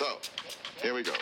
So, here we go.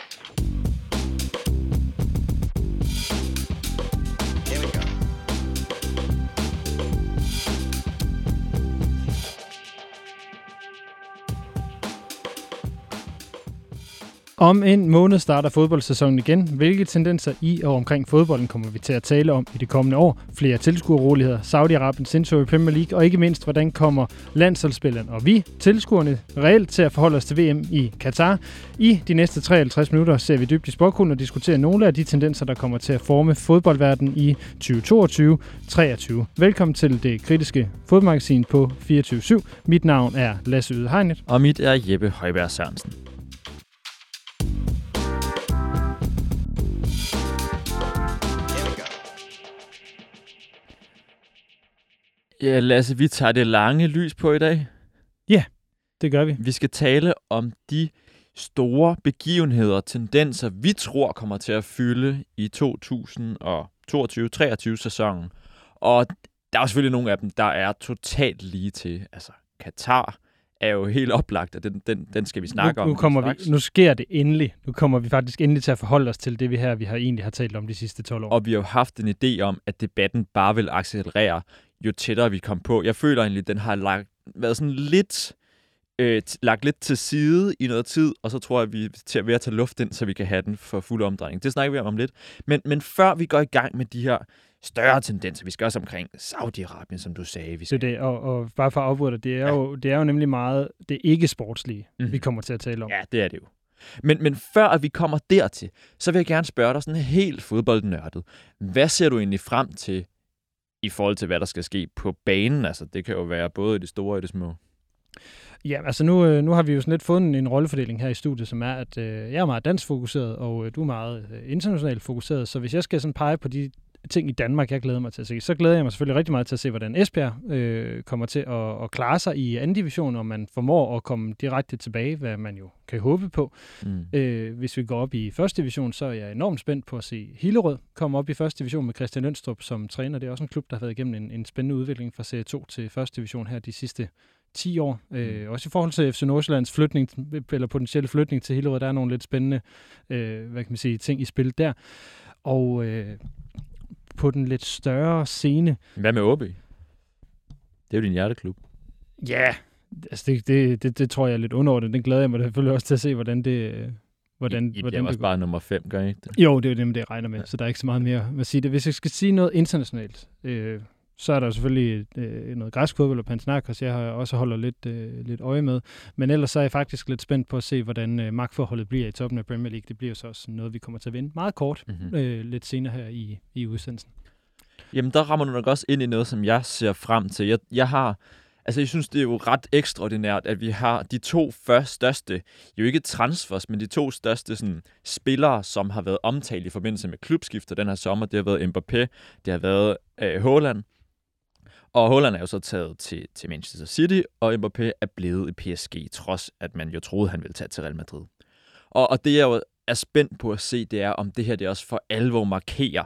Om en måned starter fodboldsæsonen igen. Hvilke tendenser i og omkring fodbolden kommer vi til at tale om i det kommende år? Flere tilskuerroligheder, Saudi-Arabiens indtog i Premier League, og ikke mindst, hvordan kommer landsholdsspilleren og vi, tilskuerne, reelt til at forholde os til VM i Katar. I de næste 53 minutter ser vi dybt i sporkunden og diskuterer nogle af de tendenser, der kommer til at forme fodboldverdenen i 2022-23. Velkommen til det kritiske fodmagasin på 24 Mit navn er Lasse Yde Hegnet. Og mit er Jeppe Højberg Sørensen. Ja, Lasse, vi tager det lange lys på i dag. Det gør vi. Vi skal tale om de store begivenheder og tendenser, vi tror kommer til at fylde i 2022-23 sæsonen. Og der er selvfølgelig nogle af dem, der er totalt lige til. Altså, Katar er jo helt oplagt, og den, den, den skal vi snakke nu, om. nu, kommer straks. vi, nu sker det endelig. Nu kommer vi faktisk endelig til at forholde os til det, vi her vi har egentlig har talt om de sidste 12 år. Og vi har jo haft en idé om, at debatten bare vil accelerere, jo tættere vi kom på. Jeg føler egentlig, at den har lagt, været sådan lidt, øh, lagt lidt til side i noget tid, og så tror jeg, at vi er til, ved at tage luft ind, så vi kan have den for fuld omdrejning. Det snakker vi om om lidt. Men, men før vi går i gang med de her større tendenser, vi skal også omkring Saudi-Arabien, som du sagde. Vi Det er skal. det, og, og bare for at afbryde dig, det er, Ja. jo, det er jo nemlig meget det ikke sportslige, Mhm. mm. vi kommer til at tale om. Ja, det er det jo. Men, men før at vi kommer dertil, så vil jeg gerne spørge dig sådan helt fodboldnørdet. Hvad ser du egentlig frem til i forhold til, hvad der skal ske på banen? Altså, det kan jo være både i det store og i det små. Ja, altså nu, øh, nu har vi jo sådan lidt en, en rollefordeling her i studiet, som er, at øh, jeg er meget dansk fokuseret, og øh, du er meget øh, internationalt fokuseret. Så hvis jeg skal sådan pege på de ting i Danmark, jeg glæder mig til at se, så glæder jeg mig selvfølgelig rigtig meget til at se, hvordan Esbjerg øh, kommer til at, at klare sig i anden division, og man formår at komme direkte tilbage, hvad man jo kan håbe på. Mm. Øh, hvis vi går op i første division, så er jeg enormt spændt på at se Hillerød komme op i første division med Christian Lønstrup som træner. Det er også en klub, der har været igennem en, en spændende udvikling fra Serie 2 til første division her de sidste 10 år. Øh, også i forhold til FC Nordsjællands flytning, eller potentielle flytning til Hillerød, der er nogle lidt spændende øh, hvad kan man sige, ting i spil der. Og øh, på den lidt større scene, Hvad med OB? Det er jo din hjerteklub. ja, altså det, det, det, det tror jeg er lidt underordnet. Den glæder jeg mig selvfølgelig også til at se, hvordan det, øh, hvordan, I, I hvordan det også går. bare nummer 5, gør I ikke det? Jo, det er jo det, det jeg regner med, så der er ikke så meget mere at sige det. Hvis jeg skal sige noget internationalt, øh, så er der selvfølgelig øh, noget græsk fodbold og Panathinaikos, jeg har også holder lidt, øh, lidt øje med. Men ellers så er jeg faktisk lidt spændt på at se, hvordan øh, magtforholdet bliver i toppen af Premier League. Det bliver så også noget, vi kommer til at vinde meget kort Mm-hmm. øh, lidt senere her i, i udsendelsen. Jamen, der rammer du nok også ind i noget, som jeg ser frem til. Jeg, jeg har... Altså, jeg synes, det er jo ret ekstraordinært, at vi har de to første største, jo ikke transfers, men de to største sådan, spillere, som har været omtalt i forbindelse med klubskifter den her sommer. Det har været Mbappé, det har været øh, Haaland. Og Haaland er jo så taget til, til Manchester City, og Mbappé er blevet i PSG, trods at man jo troede, han ville tage til Real Madrid. Og, og det, jeg jo er spændt på at se, det er, om det her det også for alvor markerer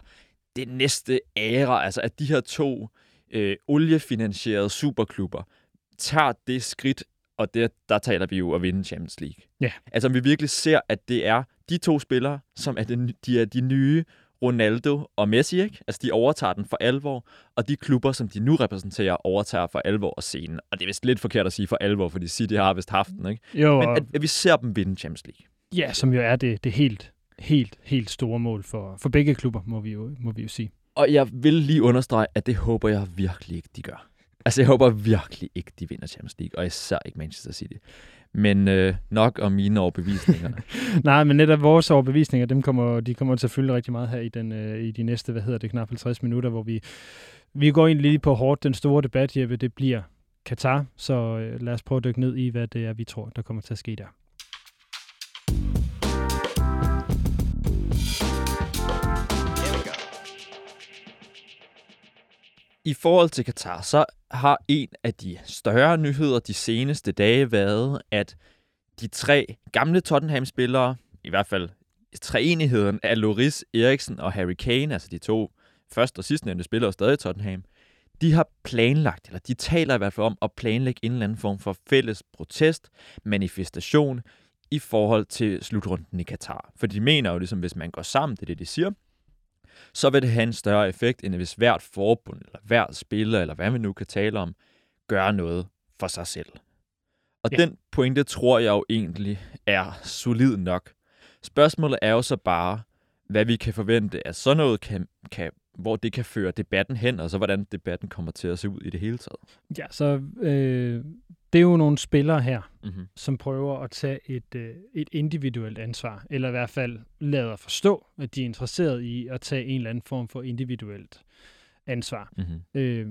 det næste æra, altså at de her to øh, oliefinansierede superklubber tager det skridt, og det, der taler vi jo at vinde Champions League. Ja. Altså om vi virkelig ser, at det er de to spillere, som er, den, de, er de nye Ronaldo og Messi, ikke? Altså de overtager den for alvor, og de klubber, som de nu repræsenterer, overtager for alvor scenen. Og det er vist lidt forkert at sige for alvor, fordi City har vist haft den, ikke? Jo, Men og, at, at vi ser dem vinde Champions League. ja, som jo er det, det helt, helt, helt store mål for, for begge klubber, må vi, jo, må vi jo sige. Og jeg vil lige understrege, at det håber jeg virkelig ikke, de gør. Altså, jeg håber virkelig ikke, de vinder Champions League, og især ikke Manchester City. Men øh, nok om mine overbevisninger. Nej, men netop vores overbevisninger, dem kommer, de kommer til at fylde rigtig meget her i, den, øh, i de næste, hvad hedder det, knap 50 minutter, hvor vi, vi går ind lige på hårdt. Den store debat, Jeppe, det bliver Katar, så øh, lad os prøve at dykke ned i, hvad det er, vi tror, der kommer til at ske der. I forhold til Katar, så har en af de større nyheder de seneste dage været, at de tre gamle Tottenham-spillere, i hvert fald treenigheden af Loris Eriksen og Harry Kane, altså de to første og sidstnævnte spillere stadig i Tottenham, de har planlagt, eller de taler i hvert fald om at planlægge en eller anden form for fælles protest, manifestation i forhold til slutrunden i Katar. For de mener jo ligesom, hvis man går sammen, det er det, de siger, så vil det have en større effekt, end hvis hvert forbund, eller hver spiller, eller hvad vi nu kan tale om, gør noget for sig selv. Og Ja. den pointe tror jeg jo egentlig er solid nok. Spørgsmålet er jo så bare, hvad vi kan forvente, at sådan noget kan, kan hvor det kan føre debatten hen, og så hvordan debatten kommer til at se ud i det hele taget. Ja, så øh, det er jo nogle spillere her, Mm-hmm. som prøver at tage et, øh, et individuelt ansvar, eller i hvert fald lader forstå, at de er interesseret i at tage en eller anden form for individuelt ansvar. Mm-hmm. Øh,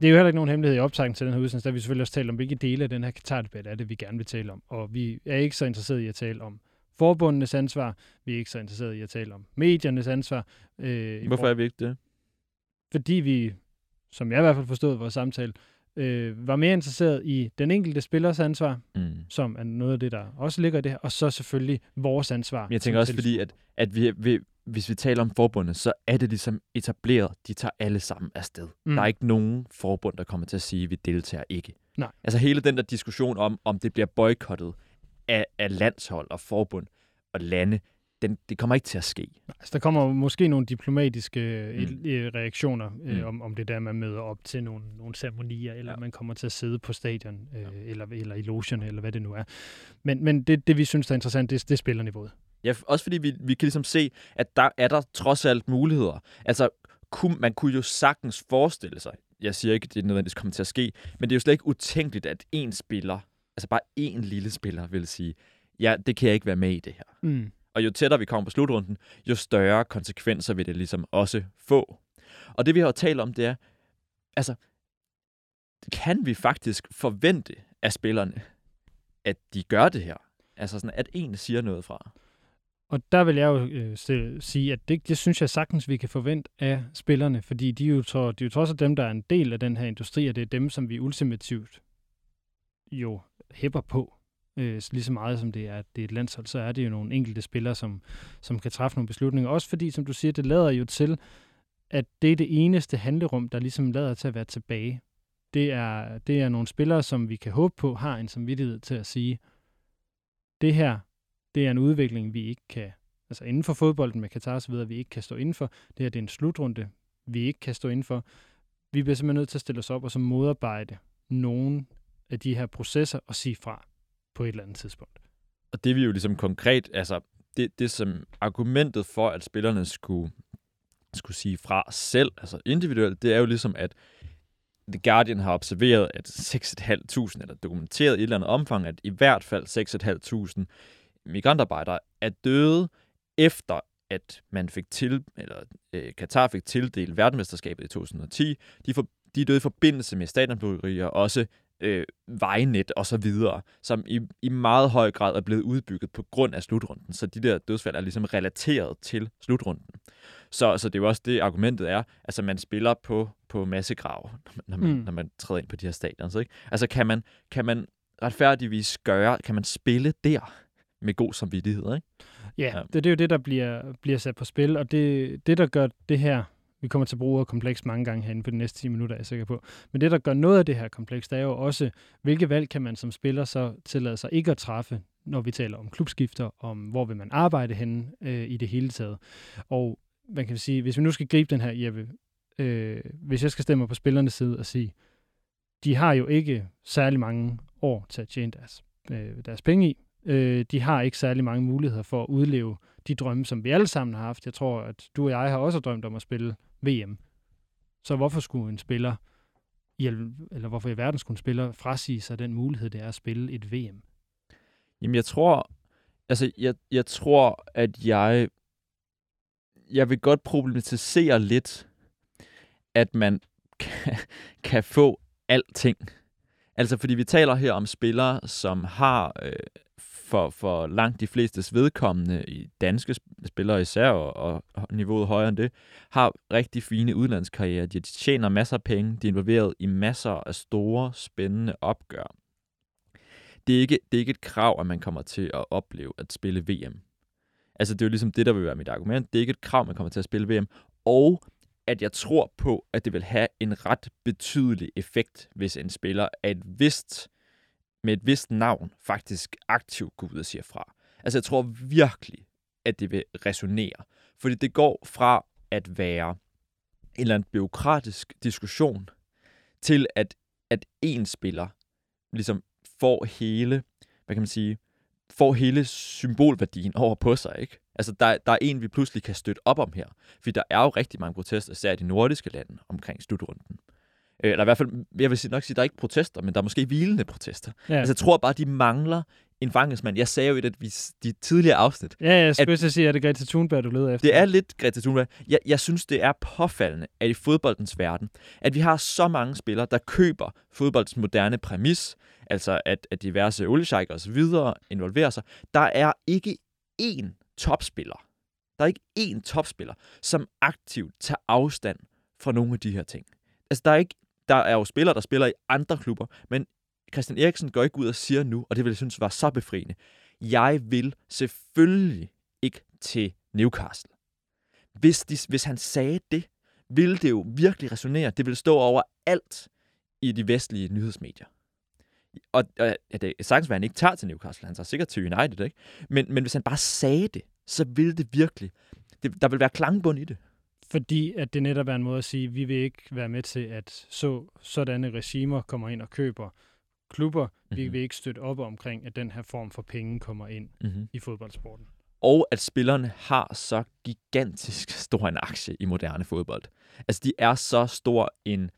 det er jo heller ikke nogen hemmelighed i optakten til den her udsendelse, der vi selvfølgelig også talt om, hvilke dele af den her Katar-debat er det, vi gerne vil tale om. Og vi er ikke så interesseret i at tale om forbundenes ansvar, vi er ikke så interesseret i at tale om mediernes ansvar. Øh, Hvorfor er vi ikke det? fordi vi, som jeg i hvert fald forstod vores samtale, øh, var mere interesseret i den enkelte spillers ansvar, Mm. som er noget af det, der også ligger i det her, og så selvfølgelig vores ansvar. Men jeg tænker også, fordi at, at vi, vi, hvis vi taler om forbundet, så er det ligesom etableret. De tager alle sammen afsted. Mm. Der er ikke nogen forbund, der kommer til at sige, at vi deltager ikke. Nej. Altså hele den der diskussion om, om det bliver boykottet af, af landshold og forbund og lande, den, det kommer ikke til at ske. Altså, der kommer måske nogle diplomatiske mm. Mm. reaktioner øh, Mm. om, om det der, man møder op til nogle, nogle ceremonier, eller ja. Ja. man kommer til at sidde på stadion, øh, eller, eller i logen, eller hvad det nu er. Men, men det, det, vi synes, der er interessant, det, det er spillerniveauet. Ja, også fordi vi, vi kan ligesom se, at der er der trods alt muligheder. Altså, kunne, man kunne jo sagtens forestille sig, jeg siger ikke, at det nødvendigvis kommer til at ske, men det er jo slet ikke utænkeligt, at en spiller, altså bare en lille spiller, vil sige, ja, det kan jeg ikke være med i det her. Mm. Og jo tættere vi kommer på slutrunden, jo større konsekvenser vil det ligesom også få. Og det vi har talt om, det er, altså, kan vi faktisk forvente af spillerne, at de gør det her? Altså sådan, at en siger noget fra. Og der vil jeg jo øh, sige, at det, det synes jeg sagtens, vi kan forvente af spillerne, fordi de er, jo, tro, de er jo trods alt dem, der er en del af den her industri, og det er dem, som vi ultimativt jo hæpper på. Øh, lige så meget som det er, det er et landshold, så er det jo nogle enkelte spillere, som, som kan træffe nogle beslutninger. Også fordi, som du siger, det lader jo til, at det er det eneste handlerum, der ligesom lader til at være tilbage. Det er, det er nogle spillere, som vi kan håbe på, har en samvittighed til at sige, det her, det er en udvikling, vi ikke kan, altså inden for fodbolden med Katar så videre, vi ikke kan stå indenfor. Det her det er en slutrunde, vi ikke kan stå indenfor. Vi bliver simpelthen nødt til at stille os op og så modarbejde nogen af de her processer og sige fra på et eller andet tidspunkt. Og det vi jo ligesom konkret, altså det, det som argumentet for, at spillerne skulle, skulle sige fra selv, altså individuelt, det er jo ligesom, at The Guardian har observeret, at 6.500, eller dokumenteret i et eller andet omfang, at i hvert fald 6.500 migrantarbejdere er døde efter at man fik til, eller øh, Katar fik tildelt verdensmesterskabet i 2010. De, for, de er døde i forbindelse med stadionbyggerier, også øh, vejnet og så videre, som i, i meget høj grad er blevet udbygget på grund af slutrunden. Så de der dødsfald er ligesom relateret til slutrunden. Så, så det er jo også det, argumentet er. Altså, man spiller på, på massegrav, når man, Mm. mm. når man træder ind på de her stadions. Ikke? Altså, kan man, kan man retfærdigvis gøre, kan man spille der med god samvittighed, ikke? Ja, Ja. det, det er jo det, der bliver, bliver sat på spil, og det, det, der gør det her, vi kommer til at bruge ordet kompleks mange gange herinde på de næste 10 minutter, er jeg sikker på, men det, der gør noget af det her kompleks, det er jo også, hvilke valg kan man som spiller så tillade sig ikke at træffe, når vi taler om klubskifter, om hvor vil man arbejde henne øh, i det hele taget. Og man kan sige, hvis vi nu skal gribe den her, Jeppe, øh, hvis jeg skal stemme på spillernes side og sige, de har jo ikke særlig mange år til at tjene deres, øh, deres penge i. Øh, de har ikke særlig mange muligheder for at udleve de drømme, som vi alle sammen har haft. Jeg tror, at du og jeg har også drømt om at spille VM. Så hvorfor skulle en spiller, i, eller hvorfor i verden skulle en spiller frasige sig den mulighed, det er at spille et VM? Jamen, jeg tror, altså, jeg, jeg tror, at jeg, jeg vil godt problematisere lidt, at man kan, kan få alting. Altså, fordi vi taler her om spillere, som har øh, for, for langt de flestes vedkommende, i danske spillere især, og, og niveauet højere end det, har rigtig fine udlandskarrierer. De tjener masser af penge, de er involveret i masser af store, spændende opgør det er, ikke, det er ikke et krav, at man kommer til at opleve at spille VM. Altså, det er jo ligesom det, der vil være mit argument. Det er ikke et krav, man kommer til at spille VM. Og at jeg tror på, at det vil have en ret betydelig effekt, hvis en spiller af et vist med et vist navn faktisk aktivt går ud og siger fra. Altså jeg tror virkelig, at det vil resonere. Fordi det går fra at være en eller anden byråkratisk diskussion til at, at en spiller ligesom får hele, hvad kan man sige, får hele symbolværdien over på sig, ikke? Altså, der, der er en, vi pludselig kan støtte op om her. Fordi der er jo rigtig mange protester, især i de nordiske lande, omkring slutrunden. Øh, Eller i hvert fald, jeg vil sige- nok sige, der er ikke protester, men der er måske hvilende protester. Ja, Altså, jeg tror bare, de mangler en fangesmand. Jeg sagde jo i et af de- tidligere afsnit, ja jeg skulle at sige, at det er Greta Thunberg, du leder efter. det er lidt Greta Thunberg. Jeg, jeg synes, det er påfaldende, at i fodboldens verden, at vi har så mange spillere, der køber fodboldens moderne præmis, altså at, at diverse oliesjejker og så videre involverer sig. Der er ikke én topspiller, der er ikke én topspiller, som aktivt tager afstand fra nogle af de her ting. Altså, der er, ikke, der er jo spillere, der spiller i andre klubber, men Christian Eriksen går ikke ud og siger nu, og det vil jeg synes var så befriende. Jeg vil selvfølgelig ikke til Newcastle. Hvis, de, hvis han sagde det, ville det jo virkelig resonere. Det ville stå over alt i de vestlige nyhedsmedier. Og, og ja, det er sagtens, at han ikke tager til Newcastle. Han tager sikkert til United, ikke? Men, men hvis han bare sagde det, så ville det virkelig... Det, der vil være klangbund i det. Fordi at det netop er en måde at sige, at vi vil ikke være med til, at så, sådanne regimer kommer ind og køber klubber. Vi Mhm. vil ikke støtte op omkring, at den her form for penge kommer ind Mm-hmm. i fodboldsporten. og at spillerne har så gigantisk stor en aktie i moderne fodbold. Altså, de er så stor en,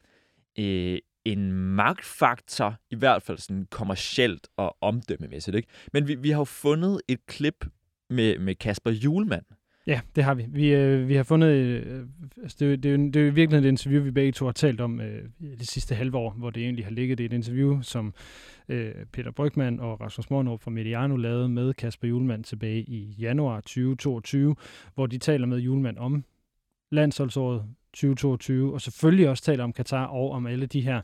øh, en magtfaktor, i hvert fald sådan kommercielt og omdømmemæssigt. Ikke? Men vi, vi har jo fundet et klip med, med Kasper Julemand. Ja, det har vi. Vi, øh, vi har fundet... Øh, altså det, er det, er det er jo virkelig et interview, vi begge to har talt om øh, det sidste halve år, hvor det egentlig har ligget. Det er et interview, som øh, Peter Brygman og Rasmus Mornrup fra Mediano lavede med Kasper Julemand tilbage i januar 2022, hvor de taler med Julemand om landsholdsåret 2022, og selvfølgelig også taler om Katar og om alle de her,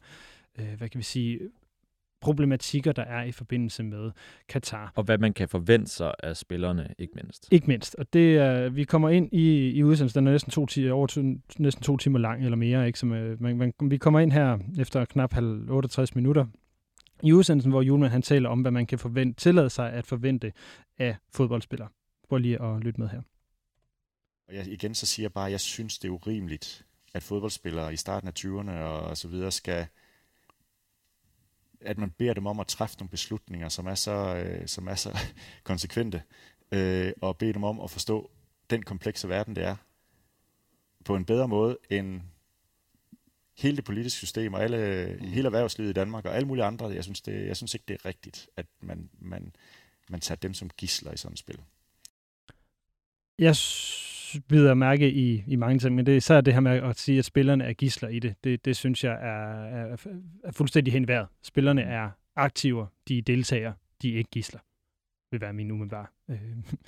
øh, hvad kan vi sige, problematikker, der er i forbindelse med Katar. Og hvad man kan forvente sig af spillerne, ikke mindst. Ikke mindst. Og det er, vi kommer ind i, i udsendelsen, den er næsten to, timer, over to, næsten to timer lang eller mere. Ikke? Som, øh, man, man, vi kommer ind her efter knap halv 68 minutter i udsendelsen, hvor Julemand han taler om, hvad man kan forvente, tillade sig at forvente af fodboldspillere. Prøv lige at lytte med her. Og jeg, igen så siger jeg bare, at jeg synes, det er urimeligt, at fodboldspillere i starten af 20'erne og så videre skal, at man beder dem om at træffe nogle beslutninger, som er så, øh, som er så konsekvente, øh, og bede dem om at forstå den komplekse verden, det er, på en bedre måde end hele det politiske system og alle, hele erhvervslivet i Danmark og alle mulige andre. Jeg synes, det, jeg synes ikke, det er rigtigt, at man, man, man tager dem som gisler i sådan et spil. Jeg bider mærke i, i mange ting, men det er især det her med at sige, at spillerne er gisler i det. Det, det synes jeg er, er, er fuldstændig hen vejret. Spillerne er aktiver, de er deltagere, de er ikke gisler. vil være min umiddelbare øh,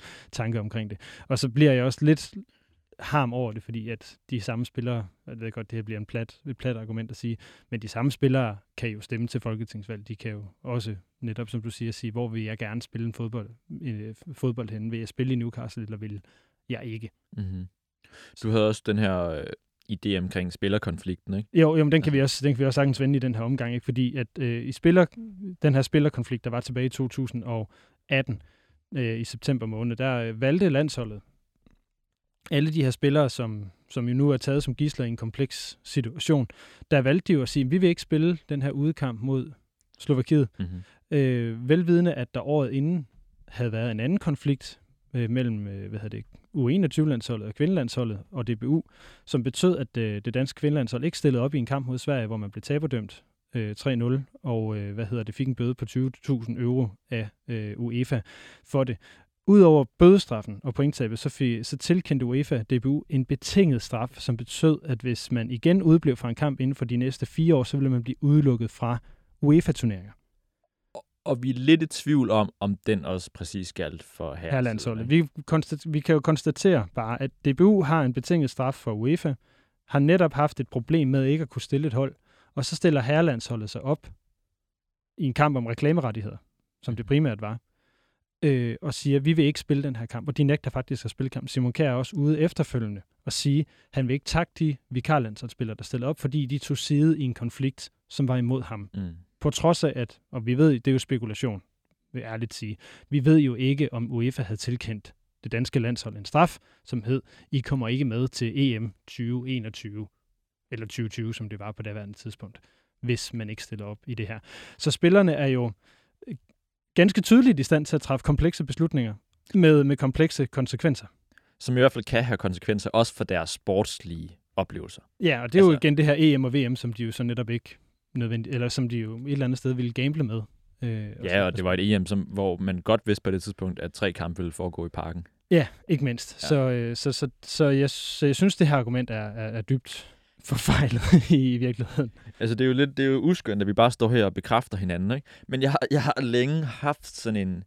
tanke omkring det. Og så bliver jeg også lidt harm over det, fordi at de samme spillere, jeg ved godt, det her bliver en plat, et plat argument at sige, men de samme spillere kan jo stemme til folketingsvalg. De kan jo også, netop som du siger, sige, hvor vil jeg gerne spille en fodbold, øh, fodbold henne? Vil jeg spille i Newcastle, eller vil jeg ikke? Mm-hmm. Du havde også den her øh, idé omkring spillerkonflikten, ikke? Jo, jo men den kan vi også, den kan vi også sagtens vende i den her omgang, ikke? fordi at øh, i spiller, den her spillerkonflikt, der var tilbage i 2018, øh, i september måned, der øh, valgte landsholdet alle de her spillere, som, som jo nu er taget som gisler i en kompleks situation, der valgte de jo at sige, vi vil ikke spille den her udekamp mod Slovakiet, Mm-hmm. øh, velvidende, at der året inden havde været en anden konflikt øh, mellem øh, hvad hedder det, U21-landsholdet og kvindelandsholdet og DBU, som betød, at øh, det danske kvindelandshold ikke stillede op i en kamp mod Sverige, hvor man blev taberdømt øh, 3-0, og øh, hvad hedder det, fik en bøde på 20.000 euro af øh, UEFA for det. Udover bødestraffen og pointtabet, så, fik, så tilkendte UEFA DBU en betinget straf, som betød, at hvis man igen udblev fra en kamp inden for de næste fire år, så ville man blive udelukket fra UEFA-turneringer. Og vi er lidt i tvivl om, om den også præcis galt for her. Vi, vi kan jo konstatere bare, at DBU har en betinget straf for UEFA, har netop haft et problem med ikke at kunne stille et hold, og så stiller herrelandsholdet sig op i en kamp om reklamerettigheder, som det primært var, øh, og siger, vi vil ikke spille den her kamp, og de nægter faktisk at spille kamp. Simon Kjær er også ude efterfølgende og sige, han vil ikke takke de vikarlandsholdsspillere, der stillede op, fordi de tog side i en konflikt, som var imod ham Mm. På trods af at, og vi ved, det er jo spekulation, vil jeg ærligt sige, vi ved jo ikke, om UEFA havde tilkendt det danske landshold en straf, som hed, I kommer ikke med til EM 2021, eller 2020, som det var på daværende tidspunkt, hvis man ikke stiller op i det her. Så spillerne er jo øh, ganske tydeligt i stand til at træffe komplekse beslutninger med, med komplekse konsekvenser. Som i hvert fald kan have konsekvenser også for deres sportslige oplevelser. Ja, og det er jo Altså- igen det her EM og VM, som de jo så netop ikke nødvendigt, eller som de jo et eller andet sted ville gamble med. Øh, Ja, og det var et EM, som, hvor man godt vidste på det tidspunkt, at tre kampe ville foregå i parken. Ja, ikke mindst. Ja. Så, øh, så, så, så, jeg, så jeg synes, det her argument er, er, er dybt forfejlet i, virkeligheden. Altså, det er jo lidt det er jo uskyndt, at vi bare står her og bekræfter hinanden, ikke? Men jeg har, jeg har længe haft sådan en...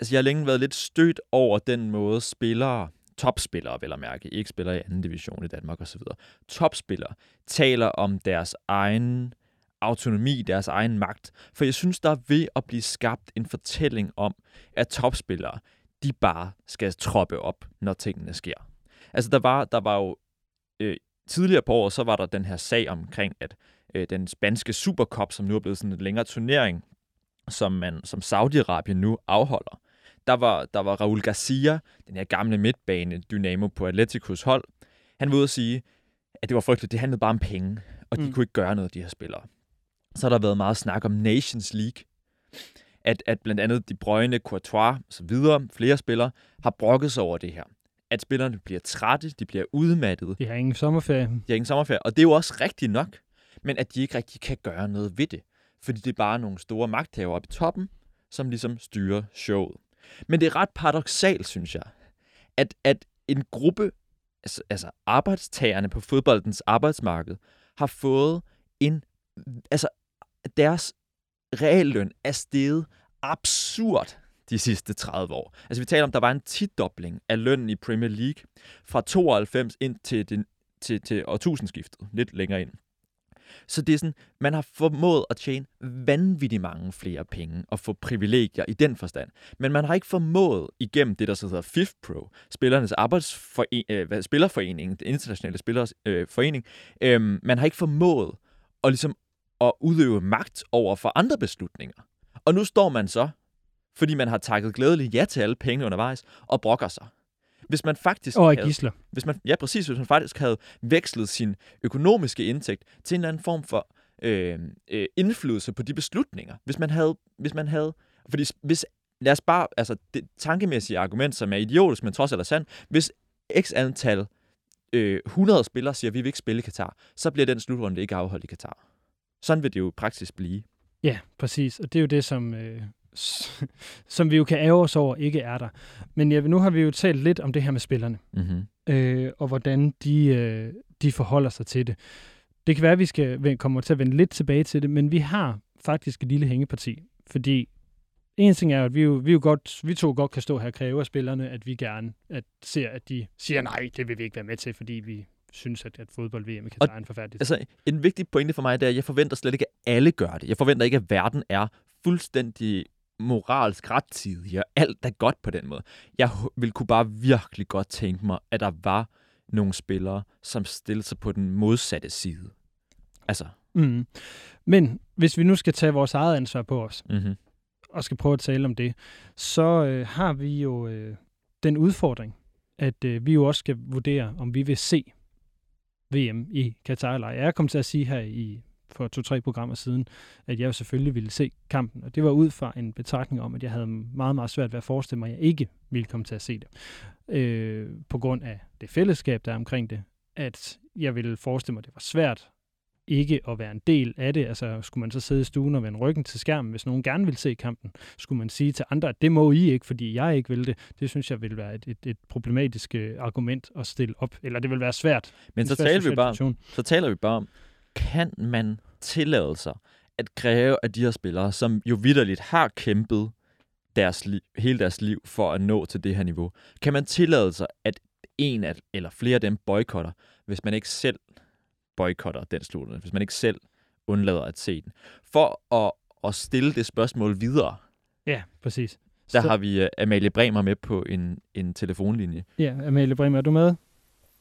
Altså, jeg har længe været lidt stødt over den måde, spillere, topspillere vel at mærke, ikke spillere i anden division i Danmark osv., topspillere taler om deres egen autonomi, deres egen magt. For jeg synes, der er ved at blive skabt en fortælling om, at topspillere, de bare skal troppe op, når tingene sker. Altså, der var, der var jo øh, tidligere på året, så var der den her sag omkring, at øh, den spanske Supercup, som nu er blevet sådan en længere turnering, som, man, som Saudi-Arabien nu afholder. Der var, der var Raul Garcia, den her gamle midtbane dynamo på Atleticos hold. Han var ude at sige, at det var frygteligt. Det handlede bare om penge, og de Mm. kunne ikke gøre noget, de her spillere. Så har der været meget snak om Nations League. At, at blandt andet De Bruyne, Courtois og så videre, flere spillere, har brokket sig over det her. At spillerne bliver trætte, de bliver udmattede, De har ingen sommerferie. de har ingen sommerferie. Og det er jo også rigtigt nok, men at de ikke rigtig kan gøre noget ved det. Fordi det er bare nogle store magthaver oppe i toppen, som ligesom styrer showet. Men det er ret paradoxalt, synes jeg, at, at en gruppe, altså, altså arbejdstagerne på fodboldens arbejdsmarked, har fået en, altså deres realløn er steget absurd de sidste 30 år. Altså vi taler om, der var en tidobling af lønnen i Premier League fra 92 ind til, den, til, til årtusindskiftet, lidt længere ind. Så det er sådan, man har formået at tjene vanvittigt mange flere penge og få privilegier i den forstand. Men man har ikke formået igennem det, der så hedder FIFPro, spillernes arbejdsforening, øh, spillerforening, den internationale spillers øh, forening, øh, man har ikke formået at, ligesom, at udøve magt over for andre beslutninger. Og nu står man så, fordi man har takket glædeligt ja til alle penge undervejs, og brokker sig. Hvis man faktisk Og havde- gisler. hvis man, ja, præcis, hvis man faktisk havde vekslet sin økonomiske indtægt til en eller anden form for øh, øh, indflydelse på de beslutninger. Hvis man havde, hvis man havde, fordi hvis, lad os bare, altså det tankemæssige argument, som er idiotisk, men trods alt er sandt, hvis x antal øh, 100 spillere siger, at vi vil ikke spille i Katar, så bliver den slutrunde ikke afholdt i Katar. Sådan vil det jo praksis blive. Ja, præcis. Og det er jo det, som, øh, som vi jo kan ære os over, ikke er der. Men ja, nu har vi jo talt lidt om det her med spillerne, Mm-hmm. øh, og hvordan de, øh, de forholder sig til det. Det kan være, at vi skal kommer til at vende lidt tilbage til det, men vi har faktisk et lille hængeparti, fordi en ting er, at vi jo, vi jo godt, vi to godt kan stå her og kræve af spillerne, at vi gerne at ser, at de siger, nej, det vil vi ikke være med til, fordi vi synes, at, at fodbold-VM i Katar er en forfærdelig Altså, en vigtig pointe for mig, det er, at jeg forventer slet ikke, at alle gør det. Jeg forventer ikke, at verden er fuldstændig moralsk rettidig, og alt er godt på den måde. Jeg vil kunne bare virkelig godt tænke mig, at der var nogle spillere, som stillede sig på den modsatte side. Altså, Mm. Men hvis vi nu skal tage vores eget ansvar på os, mm-hmm. og skal prøve at tale om det, så øh, har vi jo øh, den udfordring, at øh, vi jo også skal vurdere, om vi vil se VM i Katar eller. Jeg kom til at sige her i for to-tre programmer siden, at jeg selvfølgelig ville se kampen, og det var ud fra en betragtning om, at jeg havde meget, meget svært ved at forestille mig, at jeg ikke ville komme til at se det. Øh, på grund af det fællesskab, der er omkring det, at jeg ville forestille mig, at det var svært ikke at være en del af det. Altså, skulle man så sidde i stuen og vende ryggen til skærmen, hvis nogen gerne vil se kampen? Skulle man sige til andre, at det må I ikke, fordi jeg ikke vil det? Det synes jeg vil være et, et, et problematisk øh, argument at stille op. Eller det vil være svært. Men En så taler, vi bare, situation. så taler vi bare om, kan man tillade sig at kræve af de her spillere, som jo vidderligt har kæmpet deres liv, hele deres liv for at nå til det her niveau, kan man tillade sig, at en af, eller flere af dem boykotter, hvis man ikke selv boykotter den slutrunde, hvis man ikke selv undlader at se den. For at, at stille det spørgsmål videre, Ja, præcis. der Så- har vi uh, Amalie Bremer med på en, en telefonlinje. Ja, Amalie Bremer, er du med?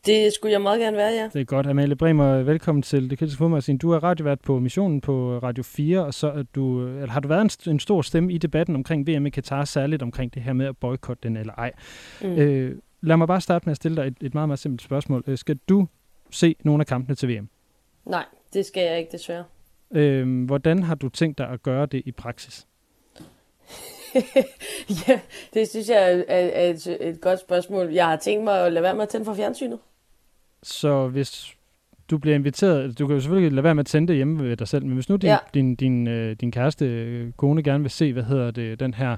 Det skulle jeg meget gerne være, ja. Det er godt. Amalie Bremer, velkommen til Det Kritiske Fodmagasin. Du er radiovært på Missionen på Radio 4, og så er du, eller har du været en, en stor stemme i debatten omkring VM i Katar, særligt omkring det her med at boykotte den eller ej. Mm. Øh, lad mig bare starte med at stille dig et, et meget, meget simpelt spørgsmål. Øh, skal du se nogle af kampene til VM? Nej, det skal jeg ikke desværre. Øh, hvordan har du tænkt dig at gøre det i praksis? ja, det synes jeg er, er et, et godt spørgsmål. Jeg har tænkt mig at lade være med at tænde for fjernsynet. Så hvis du bliver inviteret, du kan jo selvfølgelig lade være med at tænde det hjemme ved dig selv, men hvis nu din, ja. din, din, øh, din kæreste, øh, kone, gerne vil se, hvad hedder det, den her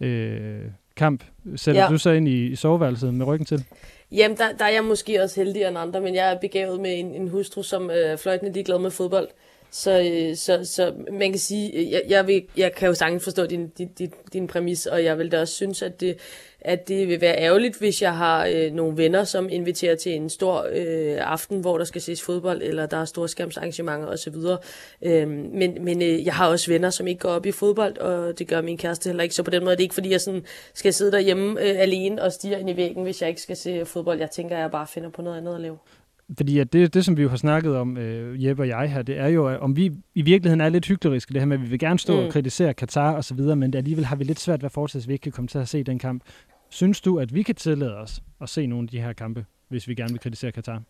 øh, kamp, sætter ja. du så ind i, i soveværelset med ryggen til? Jamen, der, der er jeg måske også heldigere end andre, men jeg er begavet med en, en hustru, som øh, fløjtende ligeglad med fodbold. Så, øh, så, så man kan sige, jeg, jeg, vil, jeg kan jo sagtens forstå din, din, din, din præmis, og jeg vil da også synes, at det, at det vil være ærgerligt, hvis jeg har øh, nogle venner, som inviterer til en stor øh, aften, hvor der skal ses fodbold, eller der er store skærmsarrangementer osv. Øh, men men øh, jeg har også venner, som ikke går op i fodbold, og det gør min kæreste heller ikke. Så på den måde er det ikke, fordi jeg sådan skal sidde derhjemme øh, alene og stige ind i væggen, hvis jeg ikke skal se fodbold. Jeg tænker, at jeg bare finder på noget andet at lave. Fordi at det, det, som vi jo har snakket om, øh, Jeppe og jeg her, det er jo, om vi i virkeligheden er lidt hykleriske, det her med, at vi vil gerne stå mm. og kritisere Katar og så videre, men alligevel har vi lidt svært ved at fortsætte, hvis vi ikke kan komme til at se den kamp. Synes du, at vi kan tillade os at se nogle af de her kampe, hvis vi gerne vil kritisere Katar?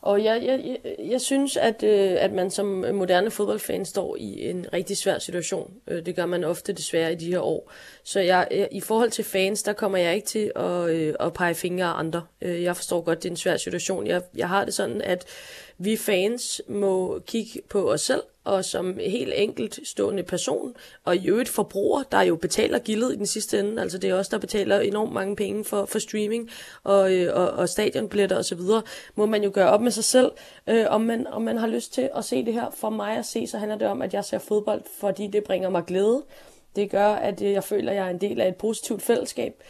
Og jeg, jeg, jeg, jeg synes, at, øh, at man som moderne fodboldfan står i en rigtig svær situation. Øh, det gør man ofte desværre i de her år. Så jeg, jeg, i forhold til fans, der kommer jeg ikke til at, øh, at pege fingre af andre. Øh, jeg forstår godt, det er en svær situation. Jeg, jeg har det sådan, at vi fans må kigge på os selv, og som helt enkelt stående person, og i øvrigt forbruger, der jo betaler gildet i den sidste ende, altså det er også der betaler enormt mange penge for, for streaming og, øh, og, og stadionbilletter osv., må man jo gøre op med sig selv, øh, om, man, om man har lyst til at se det her. For mig at se, så handler det om, at jeg ser fodbold, fordi det bringer mig glæde. Det gør, at øh, jeg føler, at jeg er en del af et positivt fællesskab.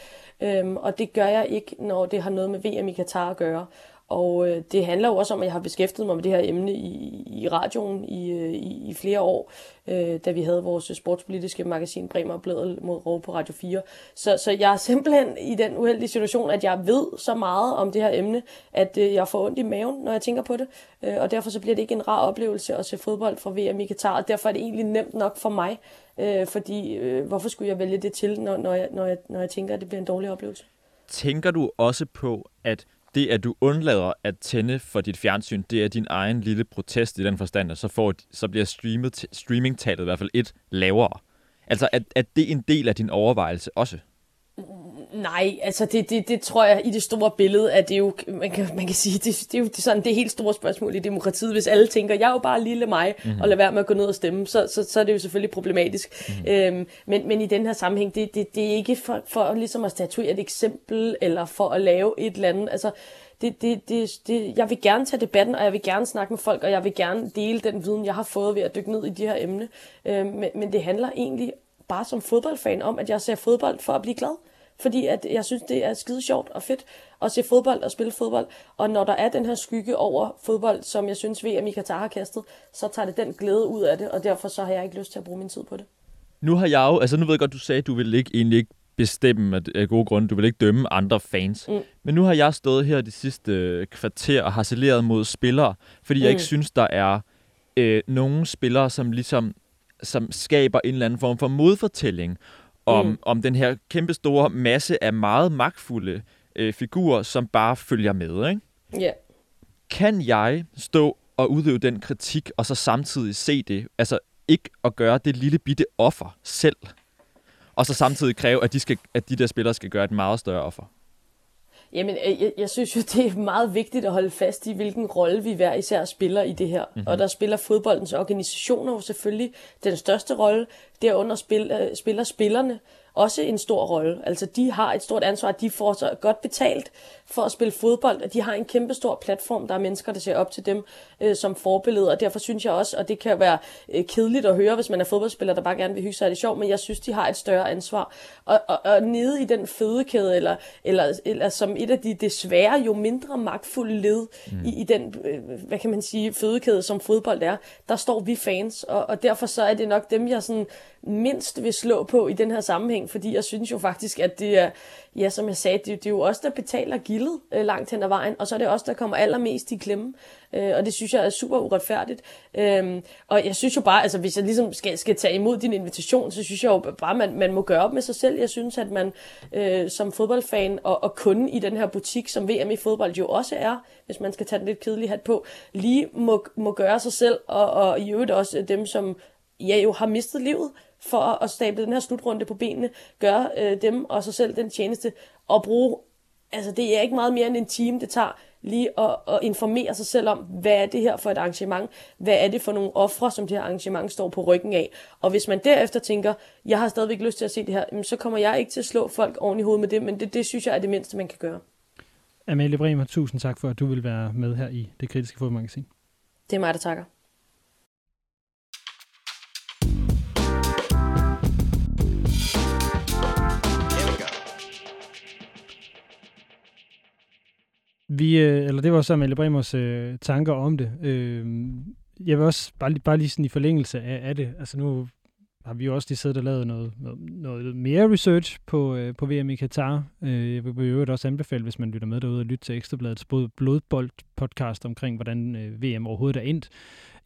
Øhm, og det gør jeg ikke, når det har noget med VM i Katar at gøre. Og øh, det handler jo også om, at jeg har beskæftiget mig med det her emne i, i radioen i, øh, i, i flere år, øh, da vi havde vores sportspolitiske magasin Bremer Blædel mod Rå på Radio 4. Så, så jeg er simpelthen i den uheldige situation, at jeg ved så meget om det her emne, at øh, jeg får ondt i maven, når jeg tænker på det. Øh, og derfor så bliver det ikke en rar oplevelse at se fodbold fra VM i Katar, og derfor er det egentlig nemt nok for mig, øh, fordi øh, hvorfor skulle jeg vælge det til, når, når, jeg, når, jeg, når jeg tænker, at det bliver en dårlig oplevelse? Tænker du også på, at det, at du undlader at tænde for dit fjernsyn, det er din egen lille protest i den forstand, og så, får, så bliver streamet, streamingtallet i hvert fald et lavere. Altså, at, at det en del af din overvejelse også? Nej, altså det, det, det tror jeg i det store billede, at det er jo, man kan, man kan sige, det, det er jo sådan det helt store spørgsmål i demokratiet. Hvis alle tænker, jeg er jo bare lille mig, mm-hmm. og lad være med at gå ned og stemme, så, så, så er det jo selvfølgelig problematisk. Mm-hmm. Øhm, men, men i den her sammenhæng, det, det, det er ikke for, for ligesom at statuere et eksempel, eller for at lave et eller andet. Altså, det, det, det, det, jeg vil gerne tage debatten, og jeg vil gerne snakke med folk, og jeg vil gerne dele den viden, jeg har fået ved at dykke ned i de her emne. Øhm, men, men det handler egentlig bare som fodboldfan om, at jeg ser fodbold for at blive glad fordi at jeg synes, det er skide sjovt og fedt at se fodbold og spille fodbold. Og når der er den her skygge over fodbold, som jeg synes VM i Katar har kastet, så tager det den glæde ud af det, og derfor så har jeg ikke lyst til at bruge min tid på det. Nu har jeg jo, altså nu ved jeg godt, du sagde, at du vil ikke egentlig ikke bestemme af gode grunde. Du vil ikke dømme andre fans. Mm. Men nu har jeg stået her de sidste kvarter og harceleret mod spillere, fordi mm. jeg ikke synes, der er øh, nogen spillere, som ligesom som skaber en eller anden form for modfortælling om, mm. om den her kæmpe store masse af meget magtfulde øh, figurer, som bare følger med. Ikke? Yeah. Kan jeg stå og udøve den kritik, og så samtidig se det, altså ikke at gøre det lille bitte offer selv, og så samtidig kræve, at de, skal, at de der spillere skal gøre et meget større offer? Jamen, øh, jeg, jeg synes jo, det er meget vigtigt at holde fast i, hvilken rolle vi hver især spiller i det her. Mm-hmm. Og der spiller fodboldens organisationer jo selvfølgelig den største rolle. Derunder spil, uh, spiller spillerne også en stor rolle. Altså, de har et stort ansvar. De får så godt betalt for at spille fodbold. De har en kæmpe stor platform. Der er mennesker, der ser op til dem øh, som forbilleder. Og derfor synes jeg også, og det kan være øh, kedeligt at høre, hvis man er fodboldspiller, der bare gerne vil hygge sig af det sjov, men jeg synes, de har et større ansvar. Og, og, og nede i den fødekæde, eller, eller, eller som et af de desværre jo mindre magtfulde led mm. i, i den, øh, hvad kan man sige, fødekæde, som fodbold er, der står vi fans. Og, og derfor så er det nok dem, jeg sådan mindst vil slå på i den her sammenhæng, fordi jeg synes jo faktisk, at det er, ja, som jeg sagde, det, det er jo os, der betaler gildet øh, langt hen ad vejen, og så er det os, der kommer allermest i klemme, øh, og det synes jeg er super uretfærdigt. Øh, og jeg synes jo bare, altså hvis jeg ligesom skal, skal tage imod din invitation, så synes jeg jo bare, man, man må gøre op med sig selv. Jeg synes, at man øh, som fodboldfan og, og kunde i den her butik, som VM i fodbold jo også er, hvis man skal tage den lidt kedelige hat på, lige må, må gøre sig selv, og, og i øvrigt også dem, som ja, jo har mistet livet for at stable den her slutrunde på benene, gøre øh, dem og sig selv den tjeneste, og bruge, altså det er ikke meget mere end en time, det tager lige at, at informere sig selv om, hvad er det her for et arrangement, hvad er det for nogle ofre, som det her arrangement står på ryggen af. Og hvis man derefter tænker, jeg har stadigvæk lyst til at se det her, så kommer jeg ikke til at slå folk oven i hovedet med det, men det, det synes jeg er det mindste, man kan gøre. Amalie Bremer, tusind tak for, at du vil være med her i Det Kritiske Fodmagasin. Det er mig, der takker. Vi, øh, eller det var så Amalie Bremers øh, tanker om det. Øh, jeg vil også bare, bare lige sådan i forlængelse af, af det. Altså nu har vi jo også lige siddet og lavet noget, noget, noget mere research på, øh, på VM i Katar. Øh, jeg vil i øvrigt også anbefale, hvis man lytter med derude, at lytte til Ekstrabladets blod- blodbold-podcast omkring, hvordan øh, VM overhovedet er endt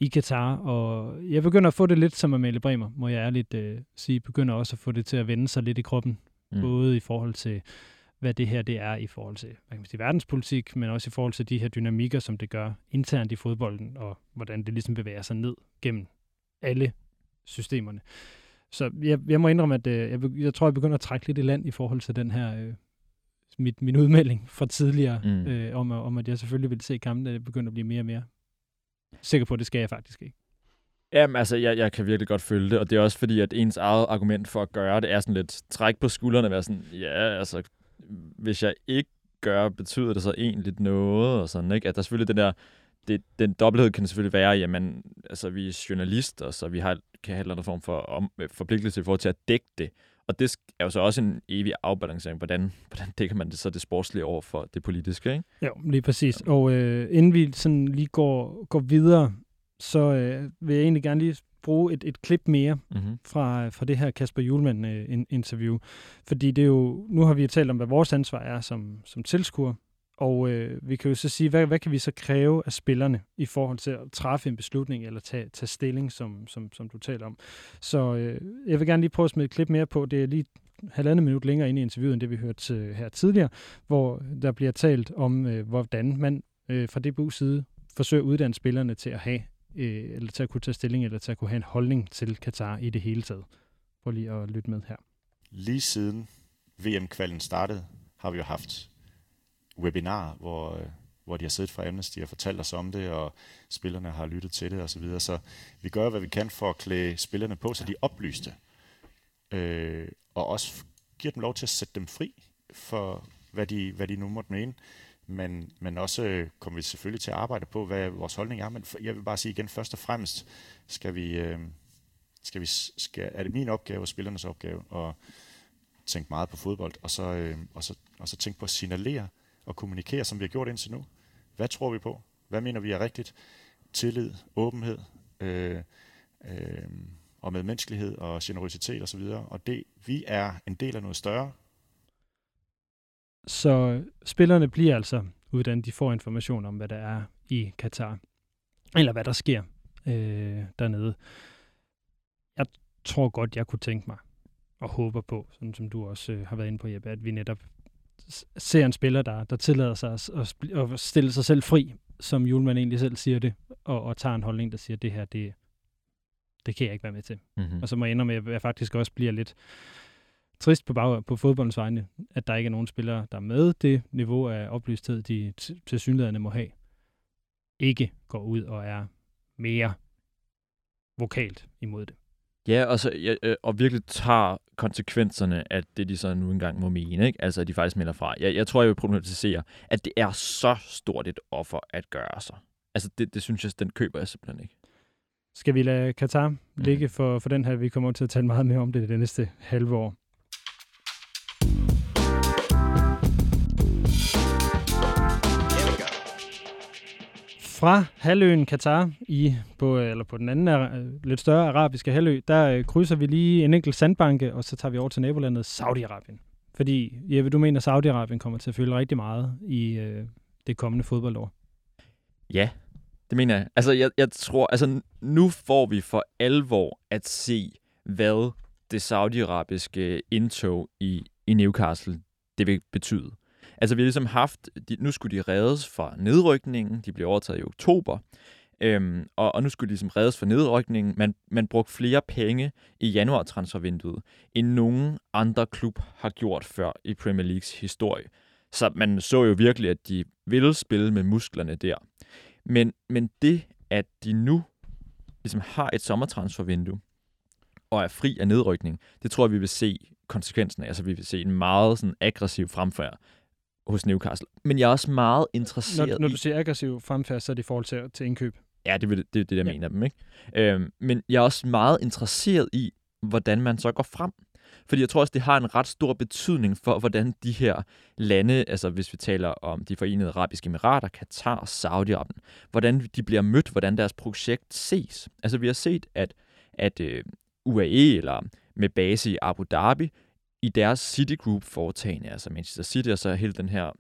i Katar. Og jeg begynder at få det lidt som Amalie Bremer, må jeg ærligt øh, sige. Begynder også at få det til at vende sig lidt i kroppen. Mm. Både i forhold til, hvad det her det er i forhold til, hvad kan man sige, verdenspolitik, men også i forhold til de her dynamikker, som det gør internt i fodbolden, og hvordan det ligesom bevæger sig ned gennem alle systemerne. Så jeg, jeg må indrømme, at øh, jeg, jeg tror, jeg begynder at trække lidt i land i forhold til den her øh, mit, min udmelding fra tidligere, Mm. øh, om, at- om at jeg selvfølgelig vil se kampen, at jeg begynder at blive mere og mere sikker på, at det skal jeg faktisk ikke. Jamen, altså, jeg, jeg kan virkelig godt følge det, og det er også fordi, at ens eget argument for at gøre det er sådan lidt træk på skuldrene og være sådan, ja, altså, hvis jeg ikke gør, betyder det så egentlig noget, og sådan, ikke? At der er selvfølgelig den der, det, den dobbelthed kan selvfølgelig være, jamen, altså, vi er journalister, så vi har, kan have en eller anden form for om, forpligtelse i forhold til at dække det. Og det er jo så også en evig afbalancering. Hvordan, hvordan dækker man det så det sportslige over for det politiske, ikke? Jo, lige præcis. Og øh, inden vi sådan lige går, går videre, så øh, vil jeg egentlig gerne lige bruge et, et klip mere Mm-hmm. fra, fra det her Kasper Julemand-interview. Fordi det er jo, nu har vi jo talt om, hvad vores ansvar er som, som tilskuer, og øh, vi kan jo så sige, hvad, hvad kan vi så kræve af spillerne i forhold til at træffe en beslutning eller tage, tage stilling, som, som, som du taler om. Så øh, jeg vil gerne lige prøve at smide et klip mere på. Det er lige halvandet minut længere inde i interviewet, end det vi hørte øh, her tidligere, hvor der bliver talt om, øh, hvordan man øh, fra DBU's side forsøger at uddanne spillerne til at have øh, eller til at kunne tage stilling, eller til at kunne have en holdning til Katar i det hele taget. Prøv lige at lytte med her. Lige siden VM-kvalden startede, har vi jo haft webinarer, hvor, øh, hvor de har siddet fra Amnesty og fortalt os om det, og spillerne har lyttet til det osv. Så, videre. så vi gør, hvad vi kan for at klæde spillerne på, så de er oplyste. Øh, og også giver dem lov til at sætte dem fri for, hvad de, hvad de nu måtte mene. Men, men også øh, kommer vi selvfølgelig til at arbejde på, hvad vores holdning er. Men jeg vil bare sige igen, først og fremmest skal vi, øh, skal vi skal, er det min opgave og spillernes opgave at tænke meget på fodbold, og så, øh, og, så, og så tænke på at signalere og kommunikere, som vi har gjort indtil nu. Hvad tror vi på? Hvad mener vi er rigtigt? Tillid, åbenhed, øh, øh, og med menneskelighed og generøsitet osv. Og det, vi er en del af noget større. Så spillerne bliver altså uddannet, de får information om, hvad der er i Katar, eller hvad der sker øh, dernede. Jeg tror godt, jeg kunne tænke mig og håber på, sådan som du også øh, har været inde på, Jeppe, at vi netop ser en spiller, der, der tillader sig at, at, stille sig selv fri, som Julemand egentlig selv siger det, og, og tager en holdning, der siger, at det her, det, det kan jeg ikke være med til. Mm-hmm. Og så må jeg indrømme, at jeg faktisk også bliver lidt trist på, bag, på fodboldens vegne, at der ikke er nogen spillere, der med det niveau af oplysthed, de til må have, ikke går ud og er mere vokalt imod det. Ja, og, så, ja, øh, og virkelig tager konsekvenserne af det, de så nu engang må mene. Ikke? Altså, at de faktisk melder fra. Jeg, jeg tror, jeg vil problematisere, at det er så stort et offer at gøre sig. Altså, det, det synes jeg, den køber jeg simpelthen ikke. Skal vi lade Katar ligge for, for den her? Vi kommer til at tale meget mere om det det næste halve år. Fra halvøen Katar i på eller på den anden øh, lidt større arabiske halvø, der øh, krydser vi lige en enkelt sandbanke, og så tager vi over til nabolandet Saudi-Arabien. Fordi Jeppe, du mener, at Saudi-Arabien kommer til at fylde rigtig meget i øh, det kommende fodboldår. Ja, det mener jeg. Altså, jeg, jeg tror, altså, nu får vi for alvor at se, hvad det saudiarabiske indtog i, i Newcastle, det vil betyde. Altså, vi har ligesom haft, de, nu skulle de reddes fra nedrykningen, de blev overtaget i oktober, øhm, og, og nu skulle de ligesom reddes fra nedrykningen. Man, man brugte flere penge i januar-transfervinduet, end nogen andre klub har gjort før i Premier Leagues historie. Så man så jo virkelig, at de ville spille med musklerne der. Men, men det, at de nu ligesom har et sommertransfervindue, og er fri af nedrykning, det tror jeg, vi vil se konsekvensen af. Altså, vi vil se en meget sådan, aggressiv fremfærd hos Newcastle. Men jeg er også meget interesseret Når, når du siger aggressiv fremfærd, så er det i forhold til, til indkøb. Ja, det er det, det, det jeg Ja. mener dem, ikke? Øhm, men jeg er også meget interesseret i, hvordan man så går frem. Fordi jeg tror også, det har en ret stor betydning for, hvordan de her lande, altså hvis vi taler om de forenede arabiske emirater, Katar, Saudi-Arabien, hvordan de bliver mødt, hvordan deres projekt ses. Altså vi har set, at, at øh, UAE, eller med base i Abu Dhabi, i deres Citigroup foretagende, altså Manchester City, og så hele den her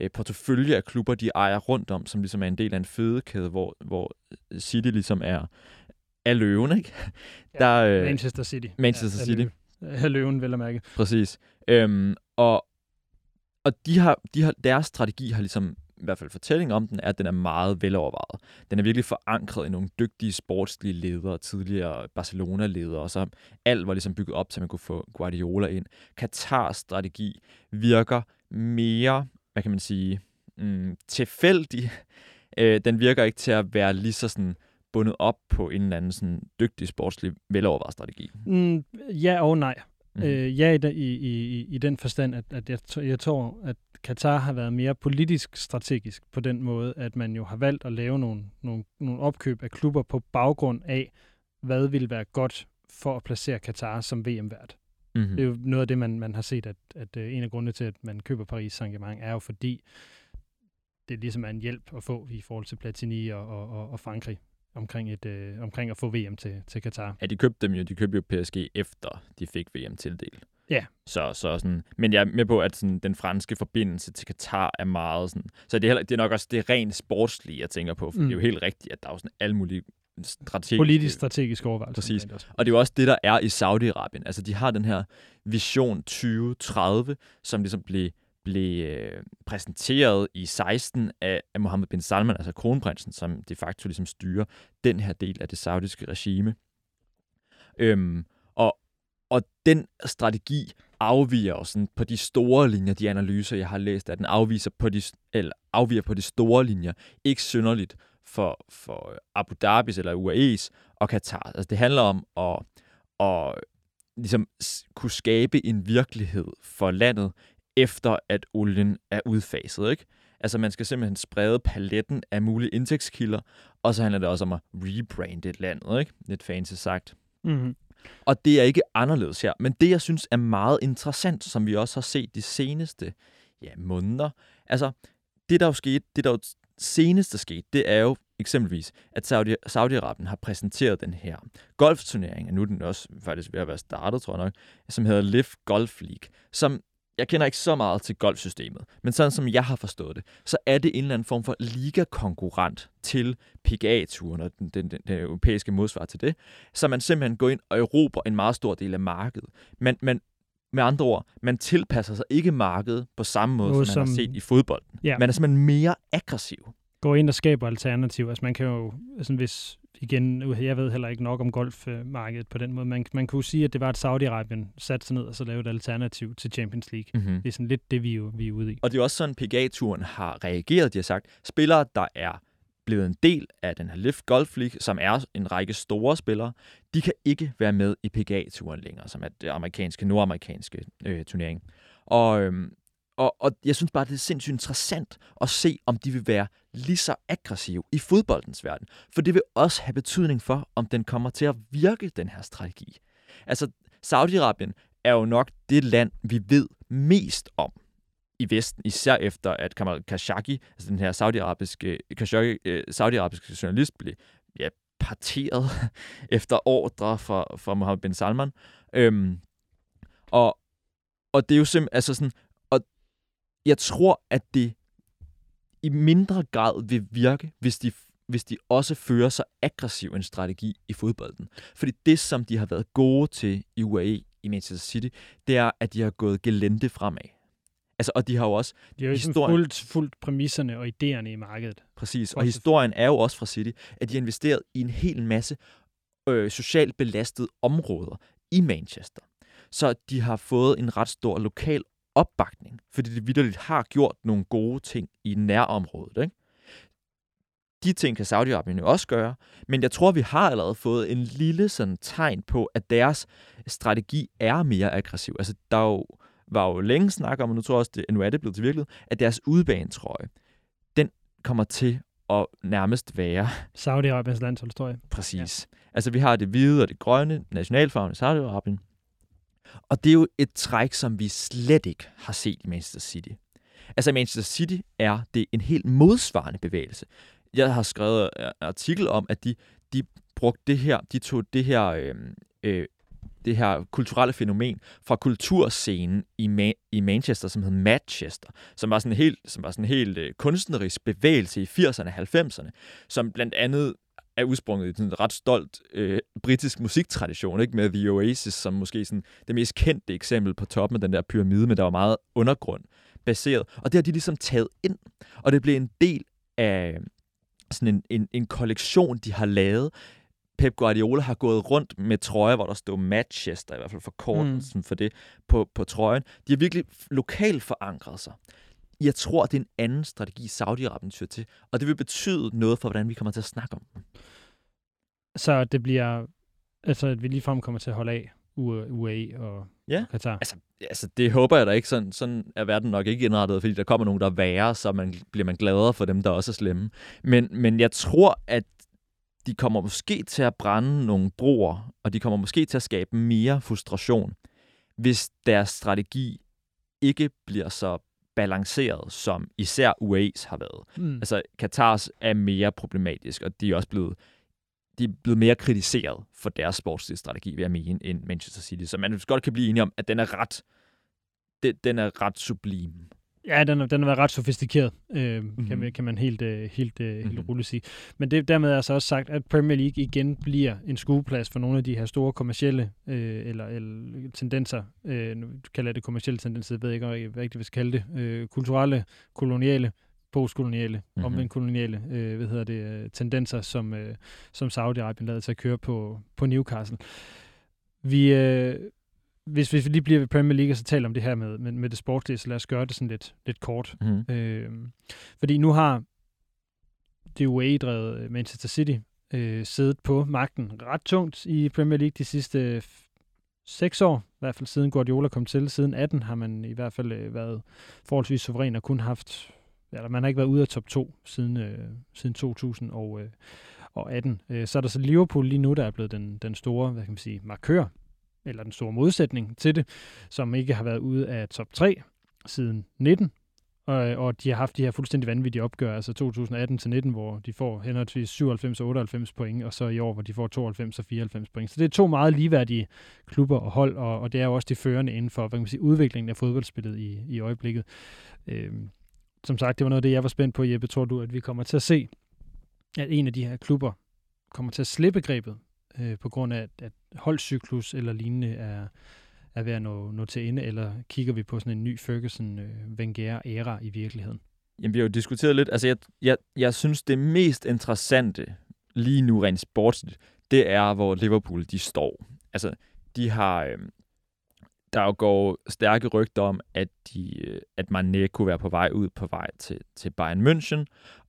øh, portefølje af klubber, de ejer rundt om, som ligesom er en del af en fødekæde, hvor, hvor City ligesom er, er løven, ikke? Ja, Der, øh, Manchester City. Manchester er City. Er løven, vel at mærke. Præcis. Øhm, og og de har, de har, deres strategi har ligesom, i hvert fald fortælling om den, er, at den er meget velovervejet. Den er virkelig forankret i nogle dygtige sportslige ledere, tidligere Barcelona-ledere, og så alt var ligesom bygget op til, man kunne få Guardiola ind. Katars strategi virker mere, hvad kan man sige, mm, tilfældig. Øh, den virker ikke til at være lige så sådan bundet op på en eller anden sådan dygtig sportslig velovervejet strategi. Mm, ja og nej. Mm. Øh, ja, i, i, i, i den forstand, at, at jeg, jeg tror, at Katar har været mere politisk strategisk på den måde, at man jo har valgt at lave nogle, nogle, nogle opkøb af klubber på baggrund af, hvad vil være godt for at placere Katar som VM-vært. Mm-hmm. Det er jo noget af det, man, man har set, at, at øh, en af grundene til, at man køber Paris Saint-Germain, er jo fordi, det ligesom er en hjælp at få i forhold til Platini og, og, og Frankrig omkring, et, øh, omkring at få VM til, til Katar. Ja, de købte dem jo. De købte jo PSG efter de fik VM tildelt. Ja. Så, så sådan, men jeg er med på, at sådan, den franske forbindelse til Katar er meget sådan... Så det er, heller, det er nok også det rent sportslige, jeg tænker på. For Mm. mm. det er jo helt rigtigt, at der er jo sådan alle mulige strategiske... Politisk strategisk overvejelse. Præcis. Og det er jo også det, der er i Saudi-Arabien. Altså, de har den her vision 2030, som ligesom blev, blev øh, præsenteret i 16 af, af Mohammed bin Salman, altså kronprinsen, som de facto ligesom styrer den her del af det saudiske regime. Øhm, og, og den strategi afviger jo sådan på de store linjer, de analyser, jeg har læst, at den afviser på de, eller afviger på de store linjer, ikke synderligt for, for Abu Dhabis eller UAE's og Katar. Altså, det handler om at, at ligesom kunne skabe en virkelighed for landet, efter at olien er udfaset. Ikke? Altså man skal simpelthen sprede paletten af mulige indtægtskilder, og så handler det også om at rebrande landet, ikke? lidt fancy sagt. Mm-hmm. Og det er ikke anderledes her. Men det, jeg synes er meget interessant, som vi også har set de seneste ja, måneder, altså det, der jo skete, det der jo seneste skete, det er jo eksempelvis, at Saudi, Saudi-Arabien har præsenteret den her golfturnering, og nu er den også faktisk ved at være startet, tror jeg nok, som hedder Live Golf League, som jeg kender ikke så meget til golfsystemet, men sådan som jeg har forstået det, så er det en eller anden form for ligakonkurrent til PGA-turen og den, den, den, den europæiske modsvar til det, så man simpelthen går ind og erobrer en meget stor del af markedet. Man, man, med andre ord, man tilpasser sig ikke markedet på samme måde, Noget som man som- har set i fodbolden. Ja. Man er simpelthen mere aggressiv. Går ind og skaber alternativer. Altså man kan jo, altså hvis, igen, jeg ved heller ikke nok om golfmarkedet på den måde, man, man kunne sige, at det var, at Saudi-Arabien satte sig ned og så lavede et alternativ til Champions League. Mm-hmm. Det er sådan lidt det, vi jo, vi er ude i. Og det er også sådan, PGA-turen har reageret. De har sagt, spillere, der er blevet en del af den her Live Golf League, som er en række store spillere, de kan ikke være med i PGA-turen længere, som er det amerikanske, nordamerikanske øh, turnering. Og, øhm, og, og jeg synes bare, det er sindssygt interessant at se, om de vil være lige så aggressive i fodboldens verden. For det vil også have betydning for, om den kommer til at virke, den her strategi. Altså, Saudi-Arabien er jo nok det land, vi ved mest om i Vesten, især efter at Kamal Khashoggi, altså den her saudiarabiske, Khashoggi, øh, saudiarabiske journalist, blev ja, parteret efter ordre fra, fra Mohammed bin Salman. Øhm, og, og det er jo simpelthen, altså sådan, jeg tror, at det i mindre grad vil virke, hvis de, hvis de også fører så aggressiv en strategi i fodbolden. Fordi det, som de har været gode til i UAE, i Manchester City, det er, at de har gået gelente fremad. Altså, og de har jo også... De har jo ligesom Historien- fuldt, fuldt præmisserne og idéerne i markedet. Præcis, og historien er jo også fra City, at de har investeret i en hel masse øh, socialt belastede områder i Manchester. Så de har fået en ret stor lokal opbakning, fordi de vidderligt har gjort nogle gode ting i nærområdet. Ikke? De ting kan Saudi-Arabien jo også gøre, men jeg tror, vi har allerede fået en lille sådan tegn på, at deres strategi er mere aggressiv. Altså, der er jo, var jo længe snak om, og nu tror jeg også, det, nu er det blevet til virkelighed, at deres udbanetrøje, den kommer til at nærmest være Saudi-Arabiens landsholdstrøje. præcis. Ja. Altså, vi har det hvide og det grønne, nationalfarven i Saudi-Arabien. Og det er jo et træk, som vi slet ikke har set i Manchester City. Altså, Manchester City er det en helt modsvarende bevægelse. Jeg har skrevet en artikel om, at de, de brugte det her, de tog det her, øh, øh, det her kulturelle fænomen fra kulturscenen i, Ma- i Manchester, som hed Manchester, som var sådan en helt, som var sådan en helt øh, kunstnerisk bevægelse i 80'erne og 90'erne, som blandt andet er udsprunget i sådan en ret stolt øh, britisk musiktradition, ikke med The Oasis som måske sådan det mest kendte eksempel på toppen af den der pyramide, men der var meget undergrund baseret. Og det har de ligesom taget ind, og det blev en del af sådan en, en, en kollektion, de har lavet. Pep Guardiola har gået rundt med trøjer, hvor der stod Manchester, i hvert fald forkortelsen mm. for det, på, på trøjen. De har virkelig lokalt forankret sig. Jeg tror, det er en anden strategi, Saudi-Arabien tyr til, og det vil betyde noget for, hvordan vi kommer til at snakke om dem. Så det bliver, altså at vi ligefrem kommer til at holde af UAE og Ja. Katar. Altså, altså, det håber jeg da ikke. Sådan, sådan er verden nok ikke indrettet, fordi der kommer nogen, der er værre, så man, bliver man gladere for dem, der også er slemme. Men, men jeg tror, at de kommer måske til at brænde nogle broer, og de kommer måske til at skabe mere frustration, hvis deres strategi ikke bliver så balanceret, som især UAE's har været. Mm. Altså, Katars er mere problematisk, og de er også blevet, de er blevet mere kritiseret for deres sportslige strategi, vil jeg mene, end Manchester City. Så man godt kan blive enige om, at den er ret, den, den er ret sublim. Ja, den, den har været ret sofistikeret, øh, mm-hmm. kan, Mhm. man- kan man helt, øh, helt, øh, helt Mhm. roligt sige. Men det, dermed er altså også sagt, at Premier League igen bliver en skueplads for nogle af de her store kommercielle øh, eller, eller tendenser. Øh, nu kalder jeg det kommercielle tendenser, jeg ved ikke, hvad jeg vil kalde det. Øh, kulturelle, koloniale, postkoloniale, Mhm. mm-hmm. omvendt koloniale øh, hvad hedder det, øh, tendenser, som, øh, som Saudi-Arabien lader sig køre på, på Newcastle. Vi, øh, hvis, hvis vi lige bliver ved Premier League og så taler om det her med, med, med det sportslige, så lad os gøre det sådan lidt, lidt kort. Mm. Øh, fordi nu har det UAE-drevet Manchester City øh, siddet på magten ret tungt i Premier League de sidste seks år, i hvert fald siden Guardiola kom til. Siden 18 har man i hvert fald øh, været forholdsvis suveræn og kun haft, eller man har ikke været ude af top 2 siden, øh, siden 2000 og, øh, og 18. Øh, så er der så Liverpool lige nu, der er blevet den, den store, hvad kan man sige, markør, eller den store modsætning til det, som ikke har været ude af top 3 siden 19. Og, og de har haft de her fuldstændig vanvittige opgør, altså 2018 til 19, hvor de får henholdsvis 97 og 98 point, og så i år, hvor de får 92 og 94 point. Så det er to meget ligeværdige klubber og hold, og, og det er jo også de førende inden for hvad kan man sige, udviklingen af fodboldspillet i, i øjeblikket. Øhm, som sagt, det var noget af det, jeg var spændt på, Jeppe. Tror du, at vi kommer til at se, at en af de her klubber kommer til at slippe grebet øh, på grund af, at, holdcyklus eller lignende er, er ved at nå, nå til ende, eller kigger vi på sådan en ny Ferguson-Wenger-æra øh, i virkeligheden? Jamen, vi har jo diskuteret lidt. Altså, jeg, jeg, jeg synes, det mest interessante lige nu rent sportsligt, det er, hvor Liverpool de står. Altså, de har... Øh, der jo går stærke rygter om, at, de, øh, at Mané kunne være på vej ud på vej til, til Bayern München,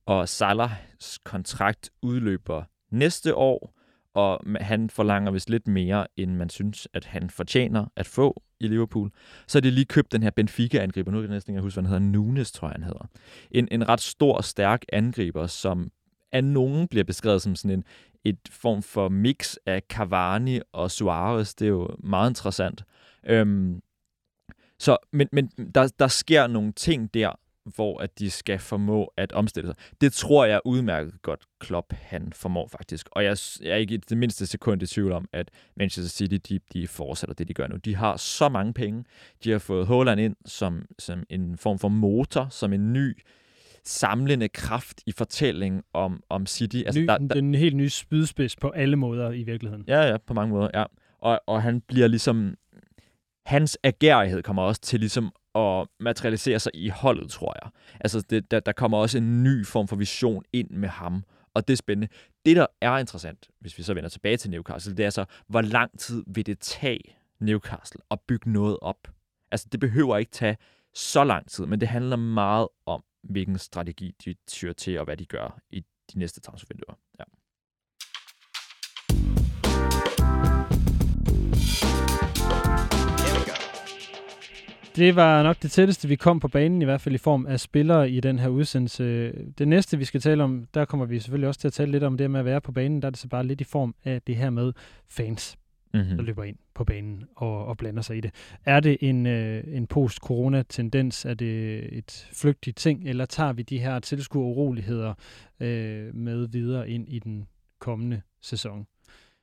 og Salahs kontrakt udløber næste år, og han forlanger vist lidt mere, end man synes, at han fortjener at få i Liverpool. Så har de lige købt den her Benfica-angriber, nu kan jeg næsten ikke huske, hvad han hedder, Nunes, tror jeg, han hedder. En, en ret stor og stærk angriber, som af nogen bliver beskrevet som sådan en et form for mix af Cavani og Suarez. Det er jo meget interessant. Øhm, Så, men, men der, der sker nogle ting der, hvor at de skal formå at omstille sig. Det tror jeg udmærket godt, Klopp han formår faktisk. Og jeg, jeg er ikke i det mindste sekund i tvivl om, at Manchester City de, de fortsætter det, de gør nu. De har så mange penge. De har fået Haaland ind som, som en form for motor, som en ny samlende kraft i fortællingen om, om City. Altså, Ny, der, der, den helt nye spydspids på alle måder i virkeligheden. Ja, ja, på mange måder, ja. Og, og han bliver ligesom... Hans agerighed kommer også til ligesom at materialisere sig i holdet, tror jeg. Altså, det, der, der kommer også en ny form for vision ind med ham, og det er spændende. Det, der er interessant, hvis vi så vender tilbage til Newcastle, det er så, hvor lang tid vil det tage Newcastle at bygge noget op? Altså, det behøver ikke tage så lang tid, men det handler meget om, hvilken strategi de tyrer til, og hvad de gør i de næste transfervinduer. Det var nok det tætteste, vi kom på banen, i hvert fald i form af spillere i den her udsendelse. Det næste, vi skal tale om, der kommer vi selvfølgelig også til at tale lidt om det med at være på banen. Der er det så bare lidt i form af det her med fans, der Mm-hmm. løber ind på banen og, og blander sig i det. Er det en, øh, en post-corona-tendens? Er det et flygtigt ting? Eller tager vi de her tilskueruroligheder øh, med videre ind i den kommende sæson?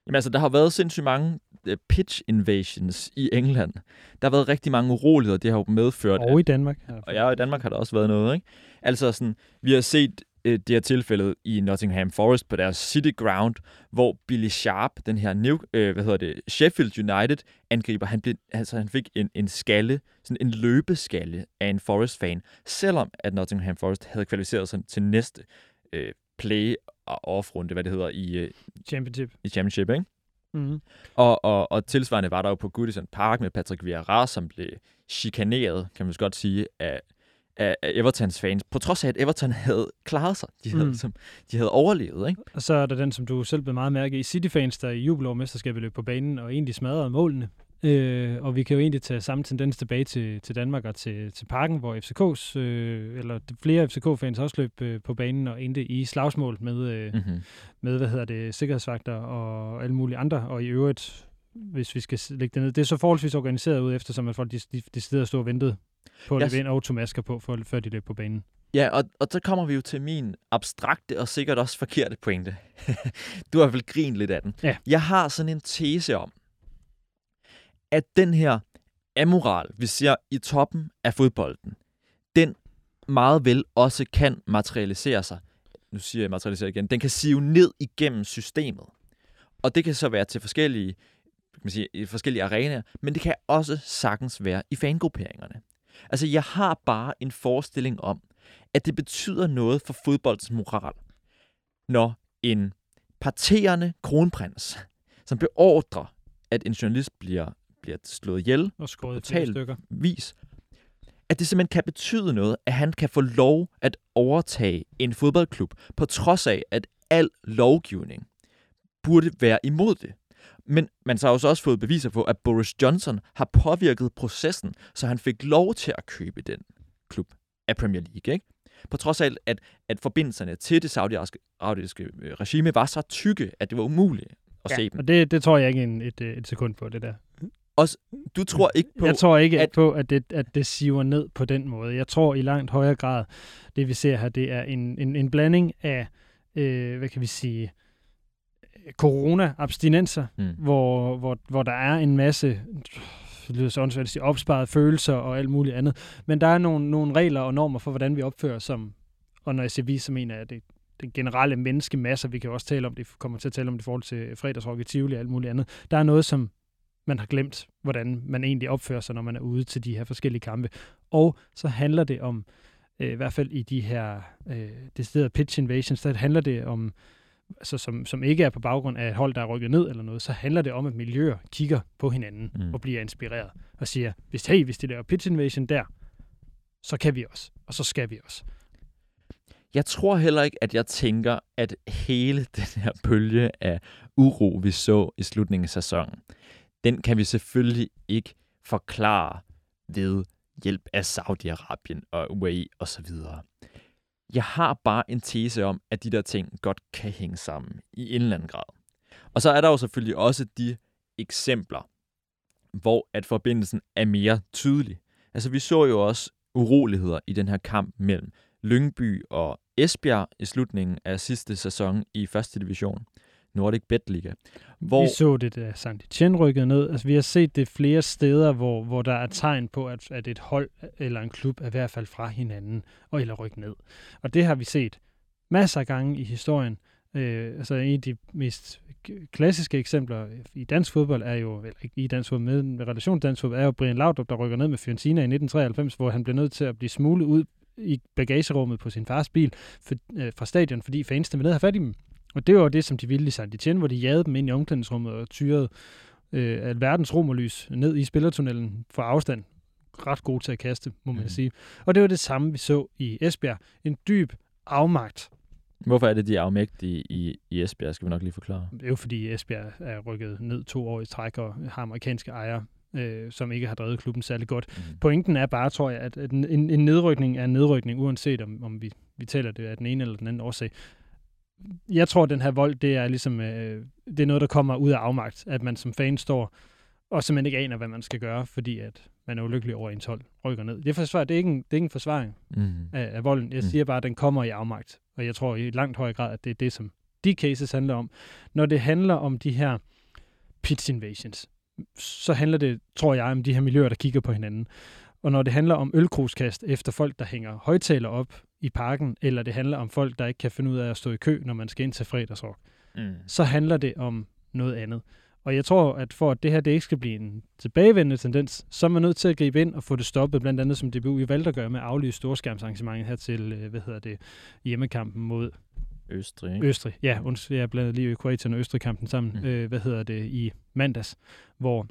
Jamen altså, der har været sindssygt mange øh, pitch invasions i England. Der har været rigtig mange uroligheder, det har jo medført. Og i Danmark? Og ja, og i Danmark har der også været noget, ikke? Altså sådan, vi har set øh, det her tilfælde i Nottingham Forest på deres City Ground, hvor Billy Sharp, den her New, øh, hvad hedder det, Sheffield United angriber, han, blev, altså, han fik en, en skalle, sådan en løbeskalle af en Forest-fan, selvom at Nottingham Forest havde kvalificeret sig til næste øh, play- og off-runde, hvad det hedder, i, øh, Championship. i Championship, ikke? Mm-hmm. Og, og, og tilsvarende var der jo på Goodison Park med Patrick Vieira, som blev chikaneret, kan man godt sige, af, af, af Evertons fans, på trods af, at Everton havde klaret sig. De havde, Mm. mm. som, de havde overlevet, ikke? Og så er der den, som du selv blev meget mærke i, City-fans, der i jubel over mesterskabet løb på banen og egentlig smadrede målene. Øh, og vi kan jo egentlig tage samme tendens tilbage til, til Danmark og til, til parken, hvor FCK's, øh, eller flere FCK-fans også løb øh, på banen og endte i slagsmål med, øh, mm. Mm-hmm. med hvad hedder det, sikkerhedsvagter og alle mulige andre. Og i øvrigt, hvis vi skal lægge det ned, det er så forholdsvis organiseret ud, eftersom at folk de, de, de sidder og stod og ventede på at Jeg løbe ind og masker på, for, før de løb på banen. Ja, og, og så kommer vi jo til min abstrakte og sikkert også forkerte pointe. du har vel grint lidt af den. Ja. Jeg har sådan en tese om, at den her amoral, vi ser i toppen af fodbolden, den meget vel også kan materialisere sig. Nu siger jeg materialisere igen. Den kan sive ned igennem systemet. Og det kan så være til forskellige, kan man sige, forskellige arenaer, men det kan også sagtens være i fangrupperingerne. Altså, jeg har bare en forestilling om, at det betyder noget for fodboldens moral, når en parterende kronprins, som beordrer, at en journalist bliver, bliver slået ihjel, Og skåret flere stykker. vis, at det simpelthen kan betyde noget, at han kan få lov at overtage en fodboldklub, på trods af, at al lovgivning burde være imod det. Men man så har også fået beviser på, at Boris Johnson har påvirket processen, så han fik lov til at købe den klub af Premier League. Ikke? På trods af, at, at forbindelserne til det saudiarabiske øh, regime var så tykke, at det var umuligt at ja. se dem. Og det, det tror jeg ikke en, et, øh, et sekund på, det der. Du tror ikke på... jeg tror ikke at- på, at det, at det siver ned på den måde. Jeg tror i langt højere grad, det vi ser her, det er en, en, en blanding af, øh, hvad kan vi sige, corona-abstinenser, Mm. hvor, hvor, hvor der er en masse det lyder så åndssvagt at sige, opsparede følelser og alt muligt andet. Men der er nogle, nogle regler og normer for, hvordan vi opfører som, og når jeg siger vi, så mener jeg, at det den generelle menneskemasse, vi kan også tale om det, kommer til at tale om det i forhold til fredagsrock i Tivoli og alt muligt andet. Der er noget, som man har glemt, hvordan man egentlig opfører sig, når man er ude til de her forskellige kampe. Og så handler det om, øh, i hvert fald i de her øh, deciderede pitch invasions, der handler det om, altså som, som ikke er på baggrund af et hold, der er rykket ned eller noget, så handler det om, at miljøer kigger på hinanden Mm. og bliver inspireret og siger, hvis, hey, hvis de laver pitch invasion der, så kan vi også, og så skal vi også. Jeg tror heller ikke, at jeg tænker, at hele den her bølge af uro, vi så i slutningen af sæsonen, den kan vi selvfølgelig ikke forklare ved hjælp af Saudi-Arabien og UAE osv. Jeg har bare en tese om, at de der ting godt kan hænge sammen i en eller anden grad. Og så er der jo selvfølgelig også de eksempler, hvor at forbindelsen er mere tydelig. Altså, vi så jo også uroligheder i den her kamp mellem Lyngby og Esbjerg i slutningen af sidste sæson i første division, Nordic Bet Liga. Hvor... Vi så det, da Saint Etienne rykkede ned. Altså, vi har set det flere steder, hvor, hvor der er tegn på, at, at et hold eller en klub er i hvert fald fra hinanden, og eller rykke ned. Og det har vi set masser af gange i historien. Øh, altså en af de mest klassiske eksempler i dansk fodbold er jo, eller ikke i dansk fodbold, med, med relation til dansk fodbold, er jo Brian Laudrup, der rykker ned med Fiorentina i 1993, hvor han blev nødt til at blive smuglet ud i bagagerummet på sin fars bil for, øh, fra stadion, fordi fansene ville ned have fat i dem. Og det var det, som de ville i Saint Etienne, hvor de jagede dem ind i omklædningsrummet og tyrede øh, alverdens romerlys ned i spillertunnelen for afstand. Ret god til at kaste, må man mm. sige. Og det var det samme, vi så i Esbjerg. En dyb afmagt. Hvorfor er det, de er afmægtige i, i Esbjerg, skal vi nok lige forklare. Det er jo fordi Esbjerg er rykket ned to år i træk og har amerikanske ejere, øh, som ikke har drevet klubben særlig godt. Mm. Pointen er bare, tror jeg, at en, en nedrykning er en nedrykning, uanset om, om vi, vi taler det af den ene eller den anden årsag jeg tror, at den her vold, det er ligesom, øh, det er noget, der kommer ud af afmagt, at man som fan står og simpelthen ikke aner, hvad man skal gøre, fordi at man er ulykkelig over ens hold rykker ned. Det er, forsvar, det er, ikke, en, det er ikke en forsvaring mm. af, af volden. Jeg mm. siger bare, at den kommer i afmagt, og jeg tror i langt høj grad, at det er det, som de cases handler om. Når det handler om de her pitch invasions, så handler det, tror jeg, om de her miljøer, der kigger på hinanden. Og når det handler om ølkruskast efter folk, der hænger højtaler op i parken, eller det handler om folk, der ikke kan finde ud af at stå i kø, når man skal ind til fredagsrock, mm. så handler det om noget andet. Og jeg tror, at for at det her det ikke skal blive en tilbagevendende tendens, så er man nødt til at gribe ind og få det stoppet, blandt andet som DBU i valgte at gøre med at aflyse storskærmsarrangementet her til, øh, hvad hedder det, hjemmekampen mod Østrig. Ikke? Østrig, ja. Undskyld, jeg blandede lige Kroatien og Østrig-kampen sammen, mm. øh, hvad hedder det, i mandags, hvor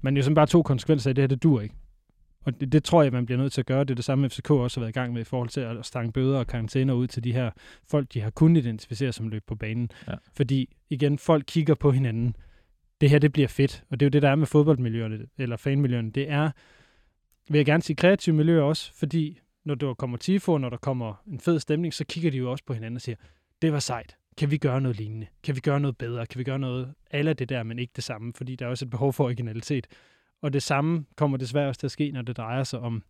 man jo sådan bare to konsekvenser af det her, det dur ikke. Og det, det tror jeg, man bliver nødt til at gøre. Det er det samme, FCK også har været i gang med i forhold til at stange bøder og karantæner ud til de her folk, de har kun identificeret som løb på banen. Ja. Fordi igen, folk kigger på hinanden. Det her, det bliver fedt. Og det er jo det, der er med fodboldmiljøerne, eller fanmiljøerne. Det er, vil jeg gerne sige, kreative miljøer også, fordi når der kommer tifo, når der kommer en fed stemning, så kigger de jo også på hinanden og siger, det var sejt. Kan vi gøre noget lignende? Kan vi gøre noget bedre? Kan vi gøre noget alle det der, men ikke det samme? Fordi der er også et behov for originalitet. Og det samme kommer desværre også til at ske, når det drejer sig om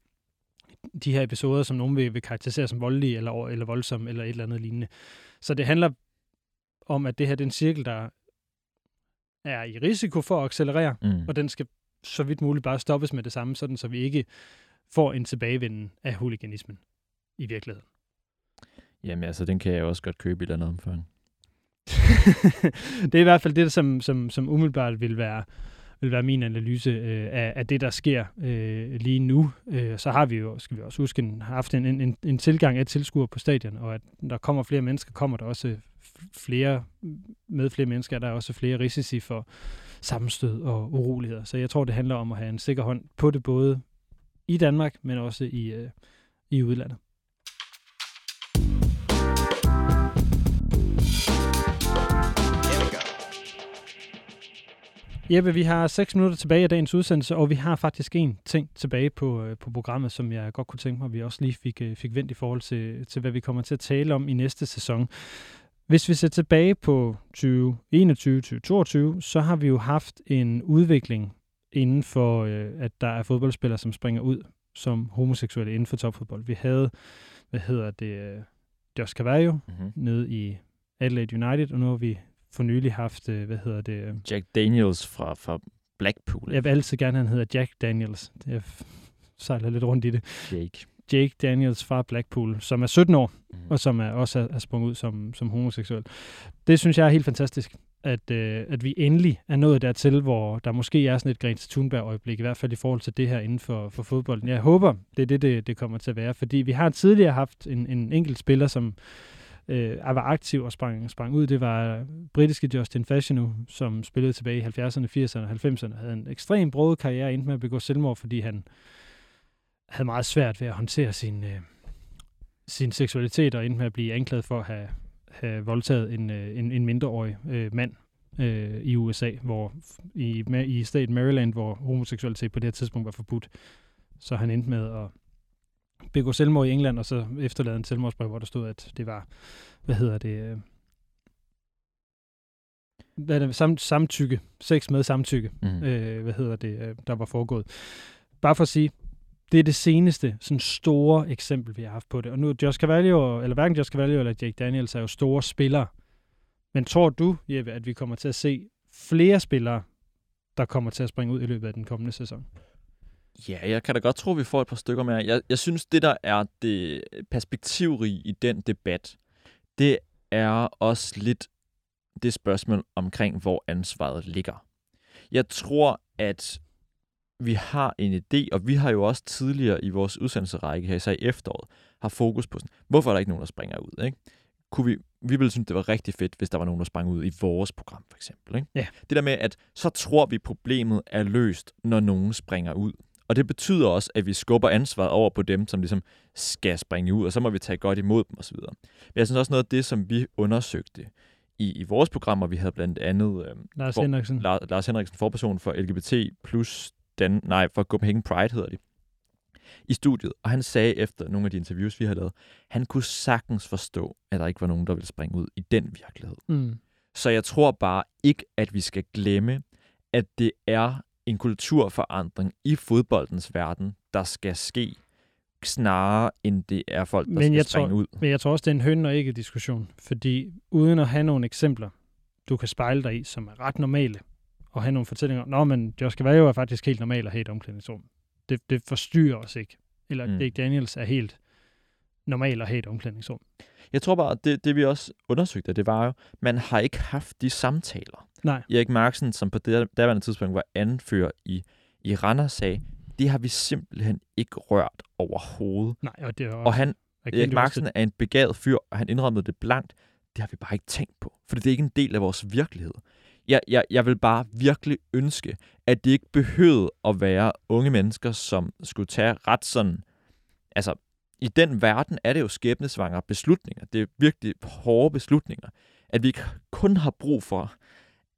de her episoder, som nogen vil, vil karakterisere som voldelige eller, eller voldsomme eller et eller andet lignende. Så det handler om, at det her det er en cirkel, der er i risiko for at accelerere, mm. og den skal så vidt muligt bare stoppes med det samme, sådan så vi ikke får en tilbagevenden af huliganismen i virkeligheden. Jamen altså, den kan jeg også godt købe i et andet omfang. det er i hvert fald det, som, som, som umiddelbart vil være vil være min analyse øh, af, af det, der sker øh, lige nu. Øh, så har vi jo, skal vi også huske, en, haft en, en, en tilgang af tilskuere på stadion, og at der kommer flere mennesker, kommer der også flere, med flere mennesker er der også flere risici for sammenstød og uroligheder. Så jeg tror, det handler om at have en sikker hånd på det, både i Danmark, men også i, øh, i udlandet. Jeppe, vi har 6 minutter tilbage af dagens udsendelse, og vi har faktisk en ting tilbage på, øh, på programmet, som jeg godt kunne tænke mig, at vi også lige fik, øh, fik vendt i forhold til, til, hvad vi kommer til at tale om i næste sæson. Hvis vi ser tilbage på 2021-2022, så har vi jo haft en udvikling inden for, øh, at der er fodboldspillere, som springer ud som homoseksuelle inden for topfodbold. Vi havde, hvad hedder det, Josh Cavallo mm-hmm. nede i Adelaide United, og nu har vi for nylig haft, øh, hvad hedder det? Øh, Jack Daniels fra, fra Blackpool. Jeg vil altid gerne, at han hedder Jack Daniels. Jeg sejler lidt rundt i det. Jake. Jake Daniels fra Blackpool, som er 17 år, mm. og som er også er sprunget ud som, som homoseksuel. Det synes jeg er helt fantastisk, at, øh, at vi endelig er nået dertil, hvor der måske er sådan et Greta Thunberg-øjeblik, i hvert fald i forhold til det her inden for, for fodbolden. Jeg håber, det er det, det, det kommer til at være, fordi vi har tidligere haft en, en enkelt spiller, som øh, var aktiv og sprang, sprang ud, det var britiske Justin Fashanu, som spillede tilbage i 70'erne, 80'erne og 90'erne, havde en ekstrem brød karriere, endte med at begå selvmord, fordi han havde meget svært ved at håndtere sin, øh, sin seksualitet, og endte med at blive anklaget for at have, have voldtaget en, øh, en, en mindreårig øh, mand øh, i USA, hvor i, i staten Maryland, hvor homoseksualitet på det her tidspunkt var forbudt. Så han endte med at begå selvmord i England, og så efterlade en selvmordsbrev, hvor der stod, at det var, hvad hedder det, øh, hvad er det, sam, samtykke, sex med samtykke, mm. øh, hvad hedder det, øh, der var foregået. Bare for at sige, Det er det seneste sådan store eksempel, vi har haft på det. Og nu Josh Cavallo, eller hverken Josh Cavallo eller Jake Daniels er jo store spillere. Men tror du, Jeppe, at vi kommer til at se flere spillere, der kommer til at springe ud i løbet af den kommende sæson? Ja, jeg kan da godt tro, at vi får et par stykker mere. Jeg, jeg synes, det der er det perspektivrige i den debat, det er også lidt det spørgsmål omkring, hvor ansvaret ligger. Jeg tror, at vi har en idé, og vi har jo også tidligere i vores udsendelserække her, især i efteråret, har fokus på sådan, hvorfor er der ikke nogen, der springer ud, ikke? Kunne vi, vi ville synes, det var rigtig fedt, hvis der var nogen, der sprang ud i vores program, for eksempel. Ikke? Ja. Det der med, at så tror vi, problemet er løst, når nogen springer ud. Og det betyder også, at vi skubber ansvaret over på dem, som ligesom skal springe ud, og så må vi tage godt imod dem osv. Men jeg synes også noget af det, som vi undersøgte i, i vores programmer, vi havde blandt andet øh, Lars For- Henriksen. Lars, Lars Henriksen, forperson for LGBT plus Dan, nej, for Copenhagen Pride hedder de, i studiet. Og han sagde efter nogle af de interviews, vi har lavet, han kunne sagtens forstå, at der ikke var nogen, der ville springe ud i den virkelighed. Mm. Så jeg tror bare ikke, at vi skal glemme, at det er en kulturforandring i fodboldens verden, der skal ske, snarere end det er folk, der Men skal jeg springe tror- ud. Men jeg tror også, det er en høn og ikke diskussion. Fordi uden at have nogle eksempler, du kan spejle dig i, som er ret normale, og have nogle fortællinger Nå, men Josh Cavallo er faktisk helt normal at have et omklædningsrum. Det, det forstyrrer os ikke. Eller Mm. Jake Daniels er helt normal at have et omklædningsrum. Jeg tror bare, at det, det vi også undersøgte, det var jo, man har ikke haft de samtaler. Nej. Erik Marksen, som på det daværende tidspunkt var anfører i, i Randers, sagde, det har vi simpelthen ikke rørt overhovedet. Nej, og det er også... Og han, Erik Marksen er en begavet fyr, og han indrømmede det blankt. Det har vi bare ikke tænkt på, for det er ikke en del af vores virkelighed. Jeg, jeg, jeg vil bare virkelig ønske, at det ikke behøvede at være unge mennesker, som skulle tage ret sådan... Altså, i den verden er det jo skæbnesvangre beslutninger. Det er virkelig hårde beslutninger. At vi kun har brug for,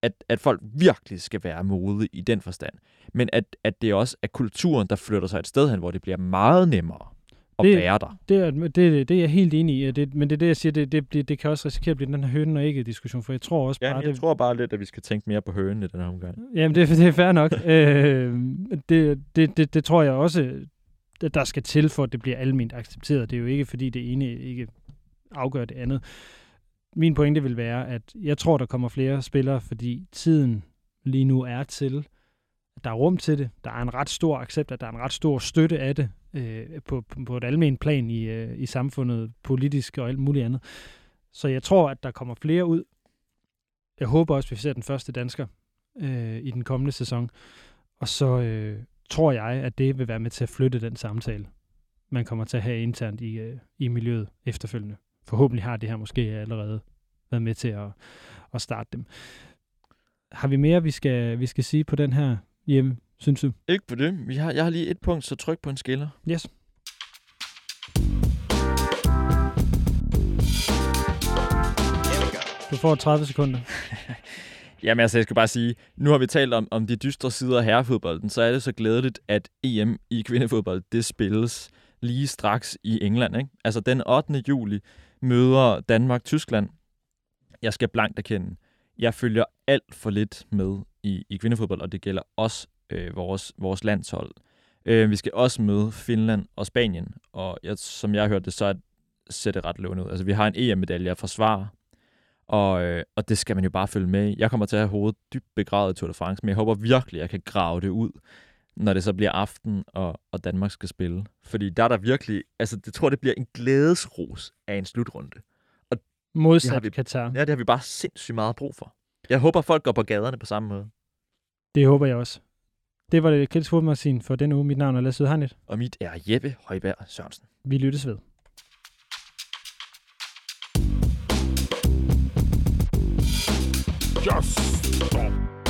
at, at folk virkelig skal være modige i den forstand. Men at, at det også er kulturen, der flytter sig et sted hen, hvor det bliver meget nemmere at Det- være der. Det er, det, det er jeg helt enig i, det, men det er det, jeg siger, det, det, det, det kan også risikere at blive den her høn og ikke diskussion, for jeg tror også Ja, bare, jeg det, tror bare lidt, at vi skal tænke mere på hønen i den her omgang. Jamen, det, det er fair nok. øh, det, det, det, det tror jeg også, der skal til, for at det bliver almindeligt accepteret. Det er jo ikke, fordi det ene ikke afgør det andet. Min pointe vil være, at jeg tror, der kommer flere spillere, fordi tiden lige nu er til, at der er rum til det. Der er en ret stor accept, at der er en ret stor støtte af det øh, på, på et almindeligt plan i, øh, i samfundet, politisk og alt muligt andet. Så jeg tror, at der kommer flere ud. Jeg håber også, at vi ser den første dansker øh, i den kommende sæson. Og så øh, tror jeg, at det vil være med til at flytte den samtale, man kommer til at have internt i, øh, i miljøet efterfølgende. Forhåbentlig har det her måske allerede været med til at, at starte dem. Har vi mere, vi skal, vi skal sige på den her hjemme, synes du? Ikke på det. Vi har, jeg har lige et punkt, så tryk på en skiller. Yes. Du får 30 sekunder. Jamen altså, jeg skal bare sige, nu har vi talt om, om de dystre sider af herrefodbolden, så er det så glædeligt, at EM i kvindefodbold, det spilles lige straks i England. Ikke? Altså den 8. juli møder Danmark-Tyskland. Jeg skal blankt erkende, jeg følger alt for lidt med i, i kvindefodbold, og det gælder også øh, vores, vores landshold. Øh, vi skal også møde Finland og Spanien, og jeg, som jeg har hørt det, så ser det ret lovende ud. Altså, vi har en EM-medalje at forsvare, og, øh, og det skal man jo bare følge med i. Jeg kommer til at have hovedet dybt begravet i Tour de France, men jeg håber virkelig, at jeg kan grave det ud, når det så bliver aften, og, og Danmark skal spille. Fordi der er der virkelig, altså det tror, det bliver en glædesros af en slutrunde. Modsat Det har vi... Katar. Ja, det har vi bare sindssygt meget brug for. Jeg håber, folk går på gaderne på samme måde. Det håber jeg også. Det var det kritisk fodmagasin for denne uge. Mit navn er Lasse Hegnet. Og mit er Jeppe Højberg Sørensen. Vi lyttes ved. Just stop.